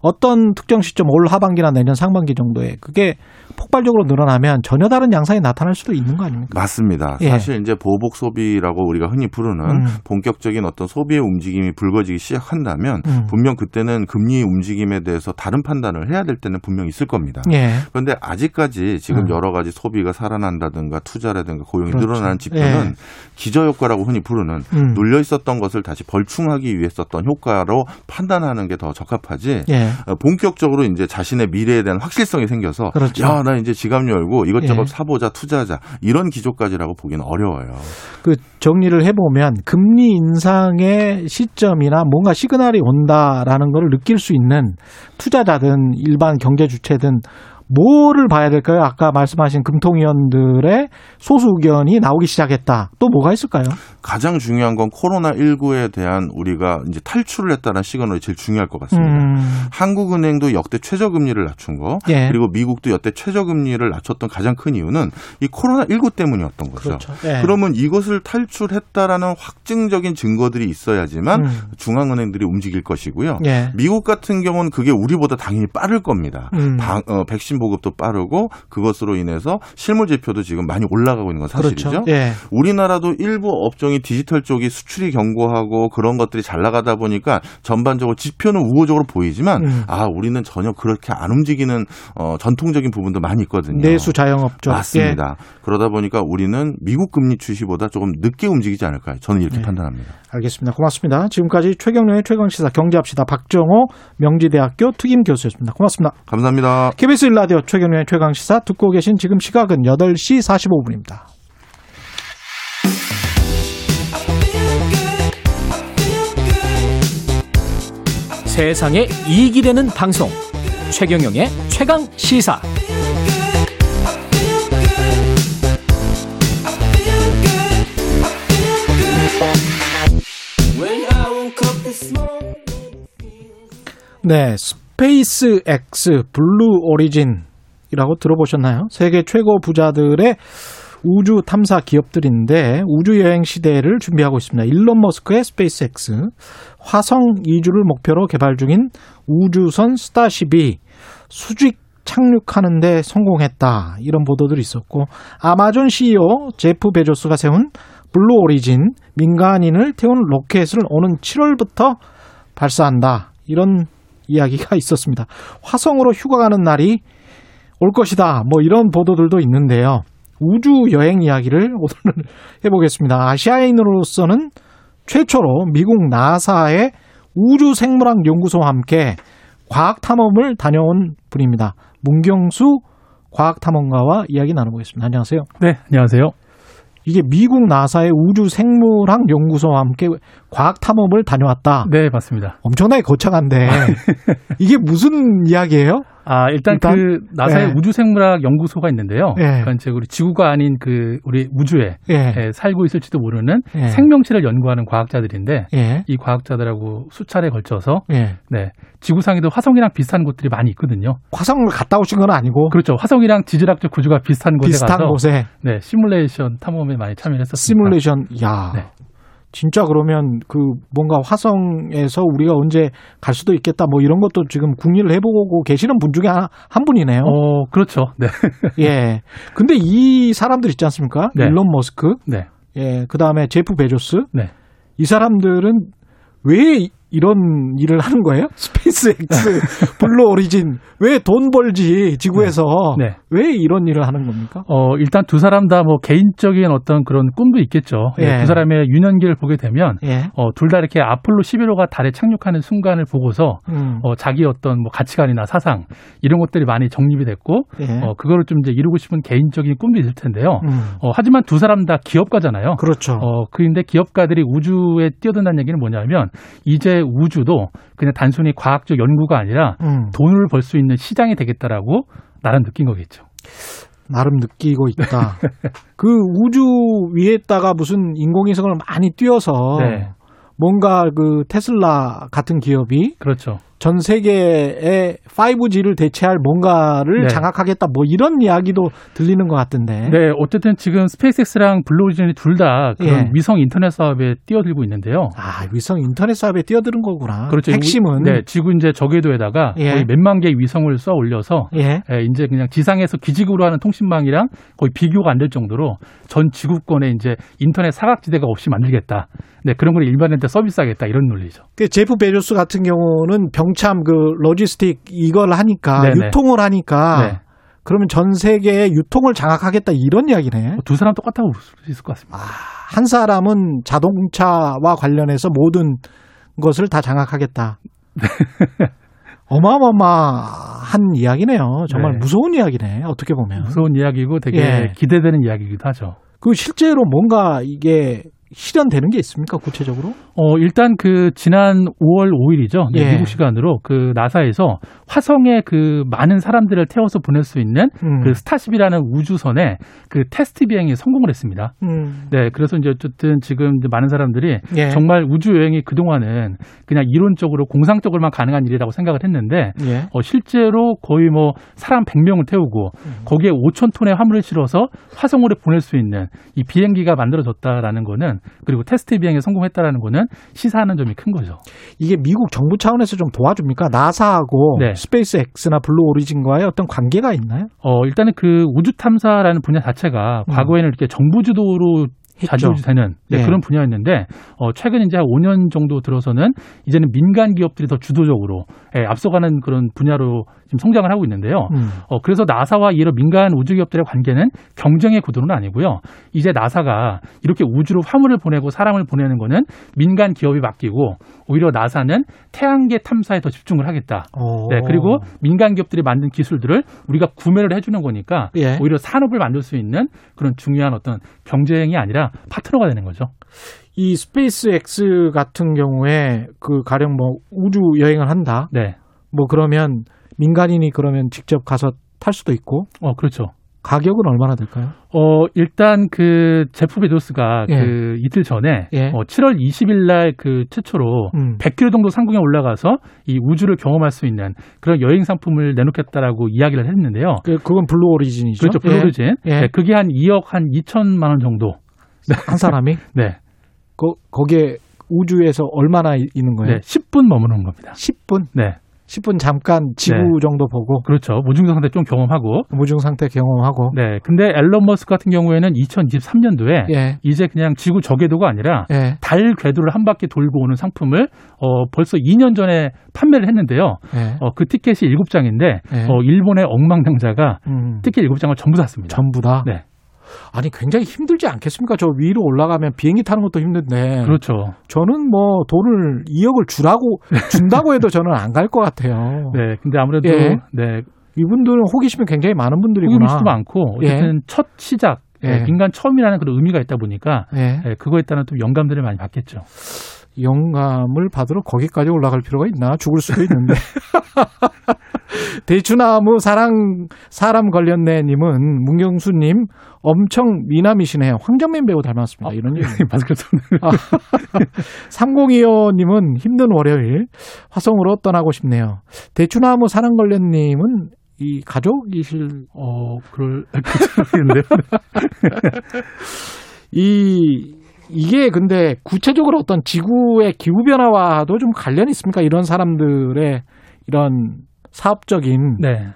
어떤 특정 시점 올 하반기나 내년 상반기 정도에 그게 폭발적으로 늘어나면 전혀 다른 양상이 나타날 수도 있는 거 아닙니까? 맞습니다. 예. 사실 이제 보복 소비라고 우리가 흔히 부르는 음. 본격적인 어떤 소비의 움직임이 불거지기 시작한다면 음. 분명 그때는 금리 움직임에 대해서 다른 판단을 해야 될 때는 분명 있을 겁니다. 예. 그런데 아직까지 지금 음. 여러 가지 소비가 살아난다든가 투자라든가 고용이 그렇죠. 늘어나는 지표는 예. 기저효과라고 흔히 부르는 음. 눌려 있었던 것을 다시 벌충하기 위해 썼던 효과로 판단하는 게 더 적합하지. 예. 어, 본격적으로 이제 자신의 미래에 대한 확실성이 생겨서 그렇죠. 야, 나 이제 지갑 열고 이것저것 예. 사보자, 투자하자 이런 기조까지라고 보기는 어려워요. 그 정리를 해보면 금리 인상의 시점이나 뭔가 시그널이 온다라는 걸 느낄 수 있는 투자자든 일반 경제 주체든 뭐를 봐야 될까요? 아까 말씀하신 금통위원들의 소수 의견이 나오기 시작했다. 또 뭐가 있을까요? 가장 중요한 건 코로나 19에 대한 우리가 이제 탈출을 했다는 시그널이 제일 중요할 것 같습니다. 음, 한국은행도 역대 최저금리를 낮춘 거, 예. 그리고 미국도 역대 최저금리를 낮췄던 가장 큰 이유는 이 코로나 19 때문이었던 거죠. 그렇죠. 예. 그러면 이것을 탈출했다라는 확증적인 증거들이 있어야지만 음. 중앙은행들이 움직일 것이고요. 예. 미국 같은 경우는 그게 우리보다 당연히 빠를 겁니다. 음. 방- 어, 백신 백신 보급도 빠르고 그것으로 인해서 실물 지표도 지금 많이 올라가고 있는 건 사실이죠. 그렇죠. 예. 우리나라도 일부 업종이 디지털 쪽이 수출이 견고하고 그런 것들이 잘 나가다 보니까 전반적으로 지표는 우호적으로 보이지만 음. 아 우리는 전혀 그렇게 안 움직이는 어, 전통적인 부분도 많이 있거든요. 내수 자영업적 맞습니다. 그러다 보니까 우리는 미국 금리 추시보다 조금 늦게 움직이지 않을까요? 저는 이렇게 네. 판단합니다. 알겠습니다. 고맙습니다. 지금까지 최경련의 최강시사 경제합시다 박정호 명지대학교 특임 교수였습니다. 고맙습니다. 감사합니다. KBS 일라 디오 최경련의 최강시사 듣고 계신 지금 시각은 8시 45분입니다. 세상에 이익이 되는 방송 최경영의 최강 시사 네, 스페이스 X 블루 오리진이라고 들어보셨나요? 세계 최고 부자들의 우주 탐사 기업들인데 우주 여행 시대를 준비하고 있습니다. 일론 머스크의 스페이스 X 화성 이주를 목표로 개발 중인 우주선 스타쉽이 수직 착륙하는데 성공했다. 이런 보도들이 있었고 아마존 CEO 제프 베조스가 세운 블루 오리진 민간인을 태운 로켓을 오는 7월부터 발사한다. 이런 이야기가 있었습니다. 화성으로 휴가 가는 날이 올 것이다. 뭐 이런 보도들도 있는데요. 우주 여행 이야기를 오늘 *laughs* 해보겠습니다. 아시아인으로서는 최초로 미국 나사의 우주 생물학 연구소와 함께 과학 탐험을 다녀온 분입니다. 문경수 과학 탐험가와 이야기 나눠보겠습니다. 안녕하세요. 네, 안녕하세요. 이게 미국 나사의 우주 생물학 연구소와 함께 과학 탐험을 다녀왔다. 네, 맞습니다. 엄청나게 거창한데 *laughs* 이게 무슨 이야기예요? 아, 일단, 일단? 그 나사의 네. 우주생물학 연구소가 있는데요. 네. 그러니까 이제 우리 지구가 아닌 그 우리 우주에 예. 예, 살고 있을지도 모르는 예. 생명체를 연구하는 과학자들인데 예. 이 과학자들하고 수차례 걸쳐서 예. 네. 지구상에도 화성이랑 비슷한 곳들이 많이 있거든요. 화성을 갔다 오신 건 아니고 그렇죠. 화성이랑 지질학적 구조가 비슷한 곳에 비슷한 가서 곳에 네, 시뮬레이션 탐험에 많이 참여를 했었습니다. 시뮬레이션 야. 네. 진짜 그러면 그 뭔가 화성에서 우리가 언제 갈 수도 있겠다 뭐 이런 것도 지금 궁리를 해보고 계시는 분 중에 한, 한 분이네요. 어, 그렇죠. 네. *laughs* 예. 근데 이 사람들 있지 않습니까? 네. 일론 머스크, 네. 예, 그 다음에 제프 베조스, 네. 이 사람들은 왜 이런 일을 하는 거예요? 스페이스 X, *laughs* 블루 오리진 왜 돈 벌지 지구에서 네. 왜 이런 일을 하는 겁니까? 어, 일단 두 사람 다 뭐 개인적인 어떤 그런 꿈도 있겠죠. 네, 예. 두 사람의 유년기를 보게 되면 예. 어, 둘 다 이렇게 아폴로 11호가 달에 착륙하는 순간을 보고서 음. 어, 자기 어떤 뭐 가치관이나 사상 이런 것들이 많이 정립이 됐고 예. 어, 그거를 좀 이제 이루고 싶은 개인적인 꿈도 있을 텐데요. 음. 어, 하지만 두 사람 다 기업가잖아요. 그렇죠. 어, 그런데 기업가들이 우주에 뛰어든다는 얘기는 뭐냐면 이제 우주도 그냥 단순히 과학적 연구가 아니라 음. 돈을 벌 수 있는 시장이 되겠다라고 나름 느낀 거겠죠. 나름 느끼고 있다. *laughs* 그 우주 위에다가 무슨 인공위성을 많이 띄워서 네. 뭔가 그 테슬라 같은 기업이 그렇죠. 전 세계의 5G를 대체할 뭔가를 네. 장악하겠다 뭐 이런 이야기도 들리는 것 같은데. 네, 어쨌든 지금 스페이스X랑 블루오리진이 둘 다 그런 예. 위성 인터넷 사업에 뛰어들고 있는데요. 아 위성 인터넷 사업에 뛰어드는 거구나. 그렇죠. 핵심은 네, 지구 이제 저궤도에다가 예. 거의 몇만 개의 위성을 쏘아 올려서 예. 예, 이제 그냥 지상에서 기지국으로 하는 통신망이랑 거의 비교가 안 될 정도로 전 지구권에 이제 인터넷 사각지대가 없이 만들겠다. 네, 그런 걸 일반인한테 서비스하겠다 이런 논리죠. 그 제프 베조스 같은 경우는 병참 그 로지스틱 이걸 하니까 네네. 유통을 하니까 네. 그러면 전 세계의 유통을 장악하겠다 이런 이야기네. 두 사람 똑같다고 볼 수 있을 것 같습니다. 한 사람은 자동차와 관련해서 모든 것을 다 장악하겠다. *laughs* 어마어마한 이야기네요. 정말 네. 무서운 이야기네. 어떻게 보면. 무서운 이야기고 되게 예. 기대되는 이야기이기도 하죠. 그 실제로 뭔가 이게 실현되는 게 있습니까? 구체적으로? 어, 일단 그 지난 5월 5일이죠. 네, 예. 미국 시간으로 그 나사에서 화성에 그 많은 사람들을 태워서 보낼 수 있는 음. 그 스타쉽이라는 우주선에 그 테스트 비행에 성공을 했습니다. 음. 네, 그래서 이제 어쨌든 지금 이제 많은 사람들이 예. 정말 우주 여행이 그동안은 그냥 이론적으로 공상적으로만 가능한 일이라고 생각을 했는데 예. 어, 실제로 거의 뭐 사람 100명을 태우고 음. 거기에 5천 톤의 화물을 실어서 화성으로 보낼 수 있는 이 비행기가 만들어졌다라는 거는 그리고 테스트 비행에 성공했다라는 거는 시사하는 점이 큰 거죠. 이게 미국 정부 차원에서 좀 도와줍니까? 나사하고 네. 스페이스 X나 블루 오리진과의 어떤 관계가 있나요? 어, 일단은 그 우주 탐사라는 분야 자체가 음. 과거에는 이렇게 정부 주도로. 자주 되는 네, 예. 그런 분야였는데 어, 최근 이제 한 5년 정도 들어서는 이제는 민간 기업들이 더 주도적으로 예, 앞서가는 그런 분야로 지금 성장을 하고 있는데요. 음. 어, 그래서 나사와 이런 민간 우주 기업들의 관계는 경쟁의 구도는 아니고요. 이제 나사가 이렇게 우주로 화물을 보내고 사람을 보내는 거는 민간 기업에 맡기고 오히려 나사는 태양계 탐사에 더 집중을 하겠다. 어. 네, 그리고 민간 기업들이 만든 기술들을 우리가 구매를 해주는 거니까 예. 오히려 산업을 만들 수 있는 그런 중요한 어떤 경쟁이 아니라 파트너가 되는 거죠. 이 스페이스 X 같은 경우에 그 가령 뭐 우주 여행을 한다. 네. 뭐 그러면 민간인이 그러면 직접 가서 탈 수도 있고. 어, 그렇죠. 가격은 얼마나 될까요? 어, 일단 그 제프 베조스가 예. 그 이틀 전에 예. 어, 7월 20일 날 그 최초로 음. 100km 정도 상공에 올라가서 이 우주를 경험할 수 있는 그런 여행 상품을 내놓겠다라고 이야기를 했는데요. 그 그건 블루 오리진이죠. 그렇죠. 블루오리진. 예. 네, 그게 한 2억 한 2천만 원 정도. 한 사람이 *laughs* 네. 거, 거기에 우주에서 얼마나 이- 있는 거예요? 네, 10분 머무는 겁니다. 10분? 네. 10분 잠깐 지구 네. 정도 보고 그렇죠. 무중력 상태 좀 경험하고. 무중 상태 경험하고 네. 근데 앨런 머스크 같은 경우에는 2023년도에 예. 이제 그냥 지구 저궤도가 아니라 예. 달 궤도를 한 바퀴 돌고 오는 상품을 어 벌써 2년 전에 판매를 했는데요. 예. 어그 티켓이 7장인데 예. 어 일본의 억망장자가 음. 티켓 7장을 전부 샀습니다. 전부 다. 네. 아니 굉장히 힘들지 않겠습니까? 저 위로 올라가면 비행기 타는 것도 힘든데. 그렇죠. 저는 뭐 돈을 2억을 주라고 준다고 해도 저는 안 갈 것 같아요. *laughs* 네. 근데 아무래도 예. 네. 이분들은 호기심이 굉장히 많은 분들이구나. 호기심도 많고 어쨌든 첫 시작 예. 네, 민간 처음이라는 그런 의미가 있다 보니까 예. 네, 그거에 따른 또 영감들을 많이 받겠죠. 영감을 받으러 거기까지 올라갈 필요가 있나? 죽을 수도 있는데. *laughs* 대추나무 사랑 사람 걸렸네님은 문경수님 엄청 미남이시네요. 황정민 배우 닮았습니다. 이런 얘기. 마스크 썼는. 아, 3025님은 힘든 월요일 화성으로 떠나고 싶네요. 대추나무 사랑 걸렸님은 이 가족이실 어 그럴 그렇겠는데요. *laughs* 이 이게 근데 구체적으로 어떤 지구의 기후 변화와도 좀 관련이 있습니까? 이런 사람들의 이런 사업적인 네.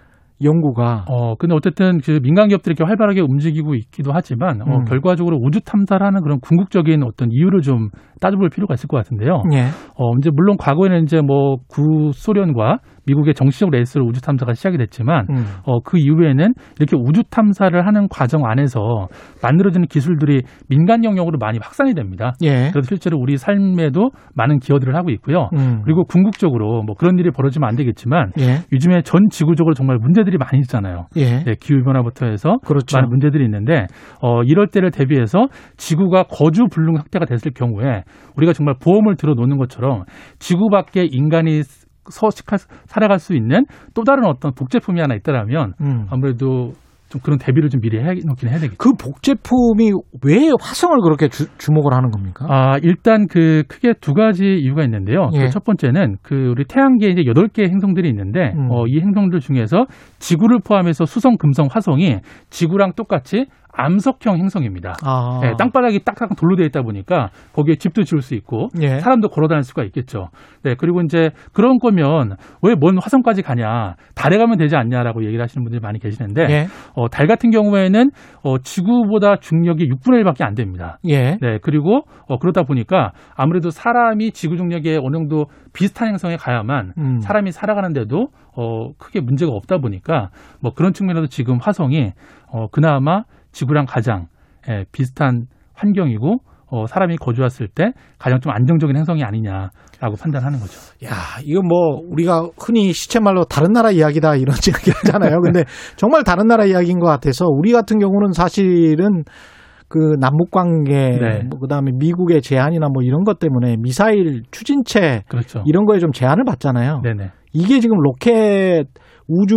연구가 어, 근데 어쨌든 그 민간 기업들이 이렇게 활발하게 움직이고 있기도 하지만 어, 음. 결과적으로 우주 탐사를 하는 그런 궁극적인 어떤 이유를 좀 따져볼 필요가 있을 것 같은데요. 예. 어, 이제 물론 과거에는 이제 뭐 구소련과 미국의 정치적 레이스로 우주 탐사가 시작이 됐지만 음. 어, 그 이후에는 이렇게 우주 탐사를 하는 과정 안에서 만들어지는 기술들이 민간 영역으로 많이 확산이 됩니다. 예. 그래서 실제로 우리 삶에도 많은 기여들을 하고 있고요. 음. 그리고 궁극적으로 뭐 그런 일이 벌어지면 안 되겠지만 예. 요즘에 전 지구적으로 정말 문제들이 많이 있잖아요. 예. 네, 기후 변화부터 해서 그렇죠. 많은 문제들이 있는데 어 이럴 때를 대비해서 지구가 거주 불능 상태가 됐을 경우에 우리가 정말 보험을 들어 놓는 것처럼 지구 밖에 인간이 서식할 살아갈 수 있는 또 다른 어떤 복제품이 하나 있다라면 음. 아무래도 좀 그런 대비를 좀 미리 해 놓긴 해야 되겠죠. 그 복제품이 왜 화성을 그렇게 주, 주목을 하는 겁니까? 아, 일단 그 크게 두 가지 이유가 있는데요. 예. 그 첫 번째는 그 우리 태양계에 이제 여덟 개의 행성들이 있는데 음. 어, 이 행성들 중에서 지구를 포함해서 수성, 금성, 화성이 지구랑 똑같이 암석형 행성입니다. 아. 네, 땅바닥이 딱딱 돌로 되어 있다 보니까 거기에 집도 지을 수 있고 예. 사람도 걸어 다닐 수가 있겠죠. 네, 그리고 이제 그런 거면 왜 먼 화성까지 가냐? 달에 가면 되지 않냐라고 얘기를 하시는 분들이 많이 계시는데 예. 어, 달 같은 경우에는 어, 지구보다 중력이 6분의 1밖에 안 됩니다. 예. 네, 그리고 어, 그러다 보니까 아무래도 사람이 지구 중력에 어느 정도 비슷한 행성에 가야만 음. 사람이 살아가는데도 어, 크게 문제가 없다 보니까 뭐 그런 측면에서 지금 화성이 어, 그나마 지구랑 가장 예, 비슷한 환경이고 어, 사람이 거주했을 때 가장 좀 안정적인 행성이 아니냐라고 판단하는 거죠. 야, 이거 뭐 우리가 흔히 시체 말로 다른 나라 이야기다 이런 *laughs* 이야기 하잖아요. 근데 정말 다른 나라 이야기인 것 같아서 우리 같은 경우는 사실은 그 남북 관계, 네. 뭐 그다음에 미국의 제한이나 뭐 이런 것 때문에 미사일 추진체 그렇죠. 이런 거에 좀 제한을 받잖아요. 네네. 이게 지금 로켓 우주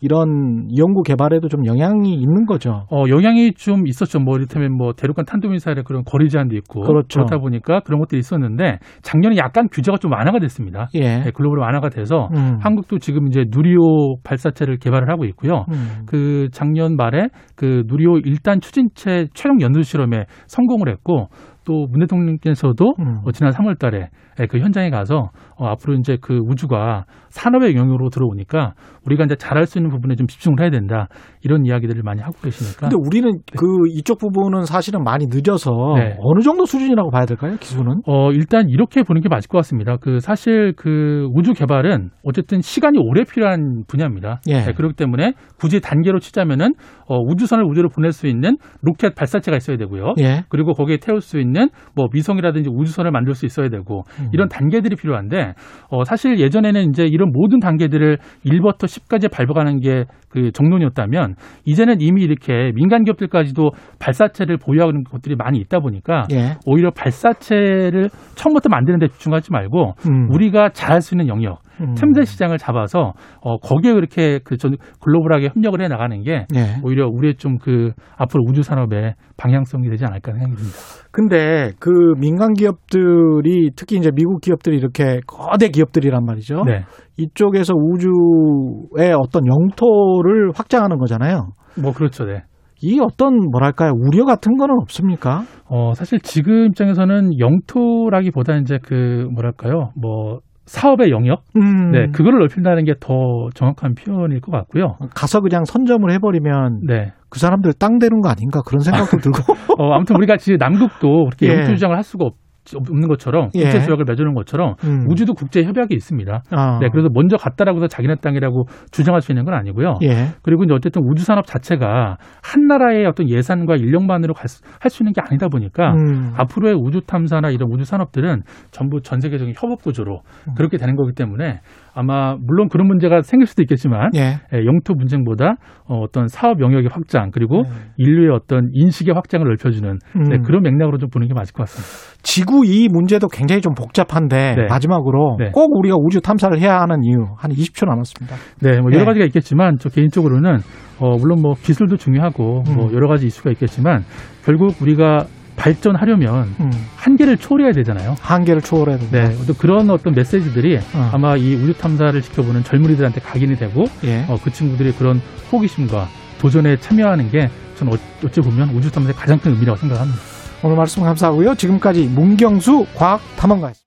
이런 연구 개발에도 좀 영향이 있는 거죠. 어, 영향이 좀 있었죠. 뭐, 이를테면 뭐, 대륙간 탄도미사일의 그런 거리 제한도 있고. 그렇죠. 다 보니까 그런 것들이 있었는데, 작년에 약간 규제가 좀 완화가 됐습니다. 예. 네, 글로벌 완화가 돼서, 음. 한국도 지금 이제 누리호 발사체를 개발을 하고 있고요. 음. 그 작년 말에 그 누리호 일단 추진체 최종 연수 실험에 성공을 했고, 또 문 대통령께서도 음. 어, 지난 3월 달에 그 현장에 가서 어, 앞으로 이제 그 우주가 산업의 영역으로 들어오니까 우리가 이제 잘할 수 있는 부분에 좀 집중을 해야 된다 이런 이야기들을 많이 하고 계시니까. 근데 우리는 그 이쪽 부분은 사실은 많이 늦어서 네. 어느 정도 수준이라고 봐야 될까요? 기술은? 어, 일단 이렇게 보는 게 맞을 것 같습니다. 그 사실 그 우주 개발은 어쨌든 시간이 오래 필요한 분야입니다. 예. 네, 그렇기 때문에 굳이 단계로 치자면은 어, 우주선을 우주로 보낼 수 있는 로켓 발사체가 있어야 되고요. 예. 그리고 거기에 태울 수 있는 뭐 위성이라든지 우주선을 만들 수 있어야 되고 음. 이런 단계들이 필요한데 어, 사실 예전에는 이제 이런 모든 단계들을 1부터 10까지 밟아가는 게 그 정론이었다면 이제는 이미 이렇게 민간 기업들까지도 발사체를 보유하고 있는 것들이 많이 있다 보니까 예. 오히려 발사체를 처음부터 만드는 데 집중하지 말고 음. 우리가 잘할 수 있는 영역 음. 틈새 시장을 잡아서 어 거기에 그렇게 그 전 글로벌하게 협력을 해 나가는 게 예. 오히려 우리의 좀 그 앞으로 우주 산업의 방향성이 되지 않을까 생각이 듭니다. 근데 그 민간 기업들이 특히 이제 미국 기업들이 이렇게 거대 기업들이란 말이죠. 네. 이쪽에서 우주의 어떤 영토를 확장하는 거잖아요. 뭐 그렇죠, 네. 이 어떤 뭐랄까요 우려 같은 거는 없습니까? 어 사실 지금 입장에서는 영토라기보다 이제 그 뭐랄까요 뭐 사업의 영역, 음. 네 그거를 넓힌다는 게 더 정확한 표현일 것 같고요. 가서 그냥 선점을 해버리면 네. 그 사람들 땅 되는 거 아닌가 그런 생각도 *laughs* 들고. 어, 아무튼 우리가 지금 남극도 그렇게 예. 영토 주장을 할 수가 없, 없는 것처럼 예. 국제 조약을 맺어놓은 것처럼 음. 우주도 국제 협약이 있습니다. 아. 네, 그래서 먼저 갔다라고 해서 자기네 땅이라고 주장할 수 있는 건 아니고요. 예. 그리고 이제 어쨌든 우주 산업 자체가 한 나라의 어떤 예산과 인력만으로 할 수 있는 게 아니다 보니까 음. 앞으로의 우주 탐사나 이런 우주 산업들은 전부 전 세계적인 협업 구조로 음. 그렇게 되는 거기 때문에 아마 물론 그런 문제가 생길 수도 있겠지만 예. 예, 영토 분쟁보다 어, 어떤 사업 영역의 확장 그리고 네. 인류의 어떤 인식의 확장을 넓혀주는 네, 음. 그런 맥락으로 좀 보는 게 맞을 것 같습니다. 지구 이 문제도 굉장히 좀 복잡한데 네. 마지막으로 네. 꼭 우리가 우주 탐사를 해야 하는 이유 한 20초 남았습니다. 네, 뭐 여러 네. 가지가 있겠지만 저 개인적으로는 어, 물론 뭐 기술도 중요하고 뭐 음. 여러 가지 이슈가 있겠지만 결국 우리가 발전하려면 음. 한계를 초월해야 되잖아요. 한계를 초월해야 된다. 네, 또 그런 어떤 메시지들이 어. 아마 이 우주 탐사를 지켜보는 젊은이들한테 각인이 되고 예. 어, 그 친구들의 그런 호기심과 도전에 참여하는 게 저는 어- 어찌 보면 우주 탐사의 가장 큰 의미라고 생각합니다. 오늘 말씀 감사하고요. 지금까지 문경수 과학 탐험가였습니다.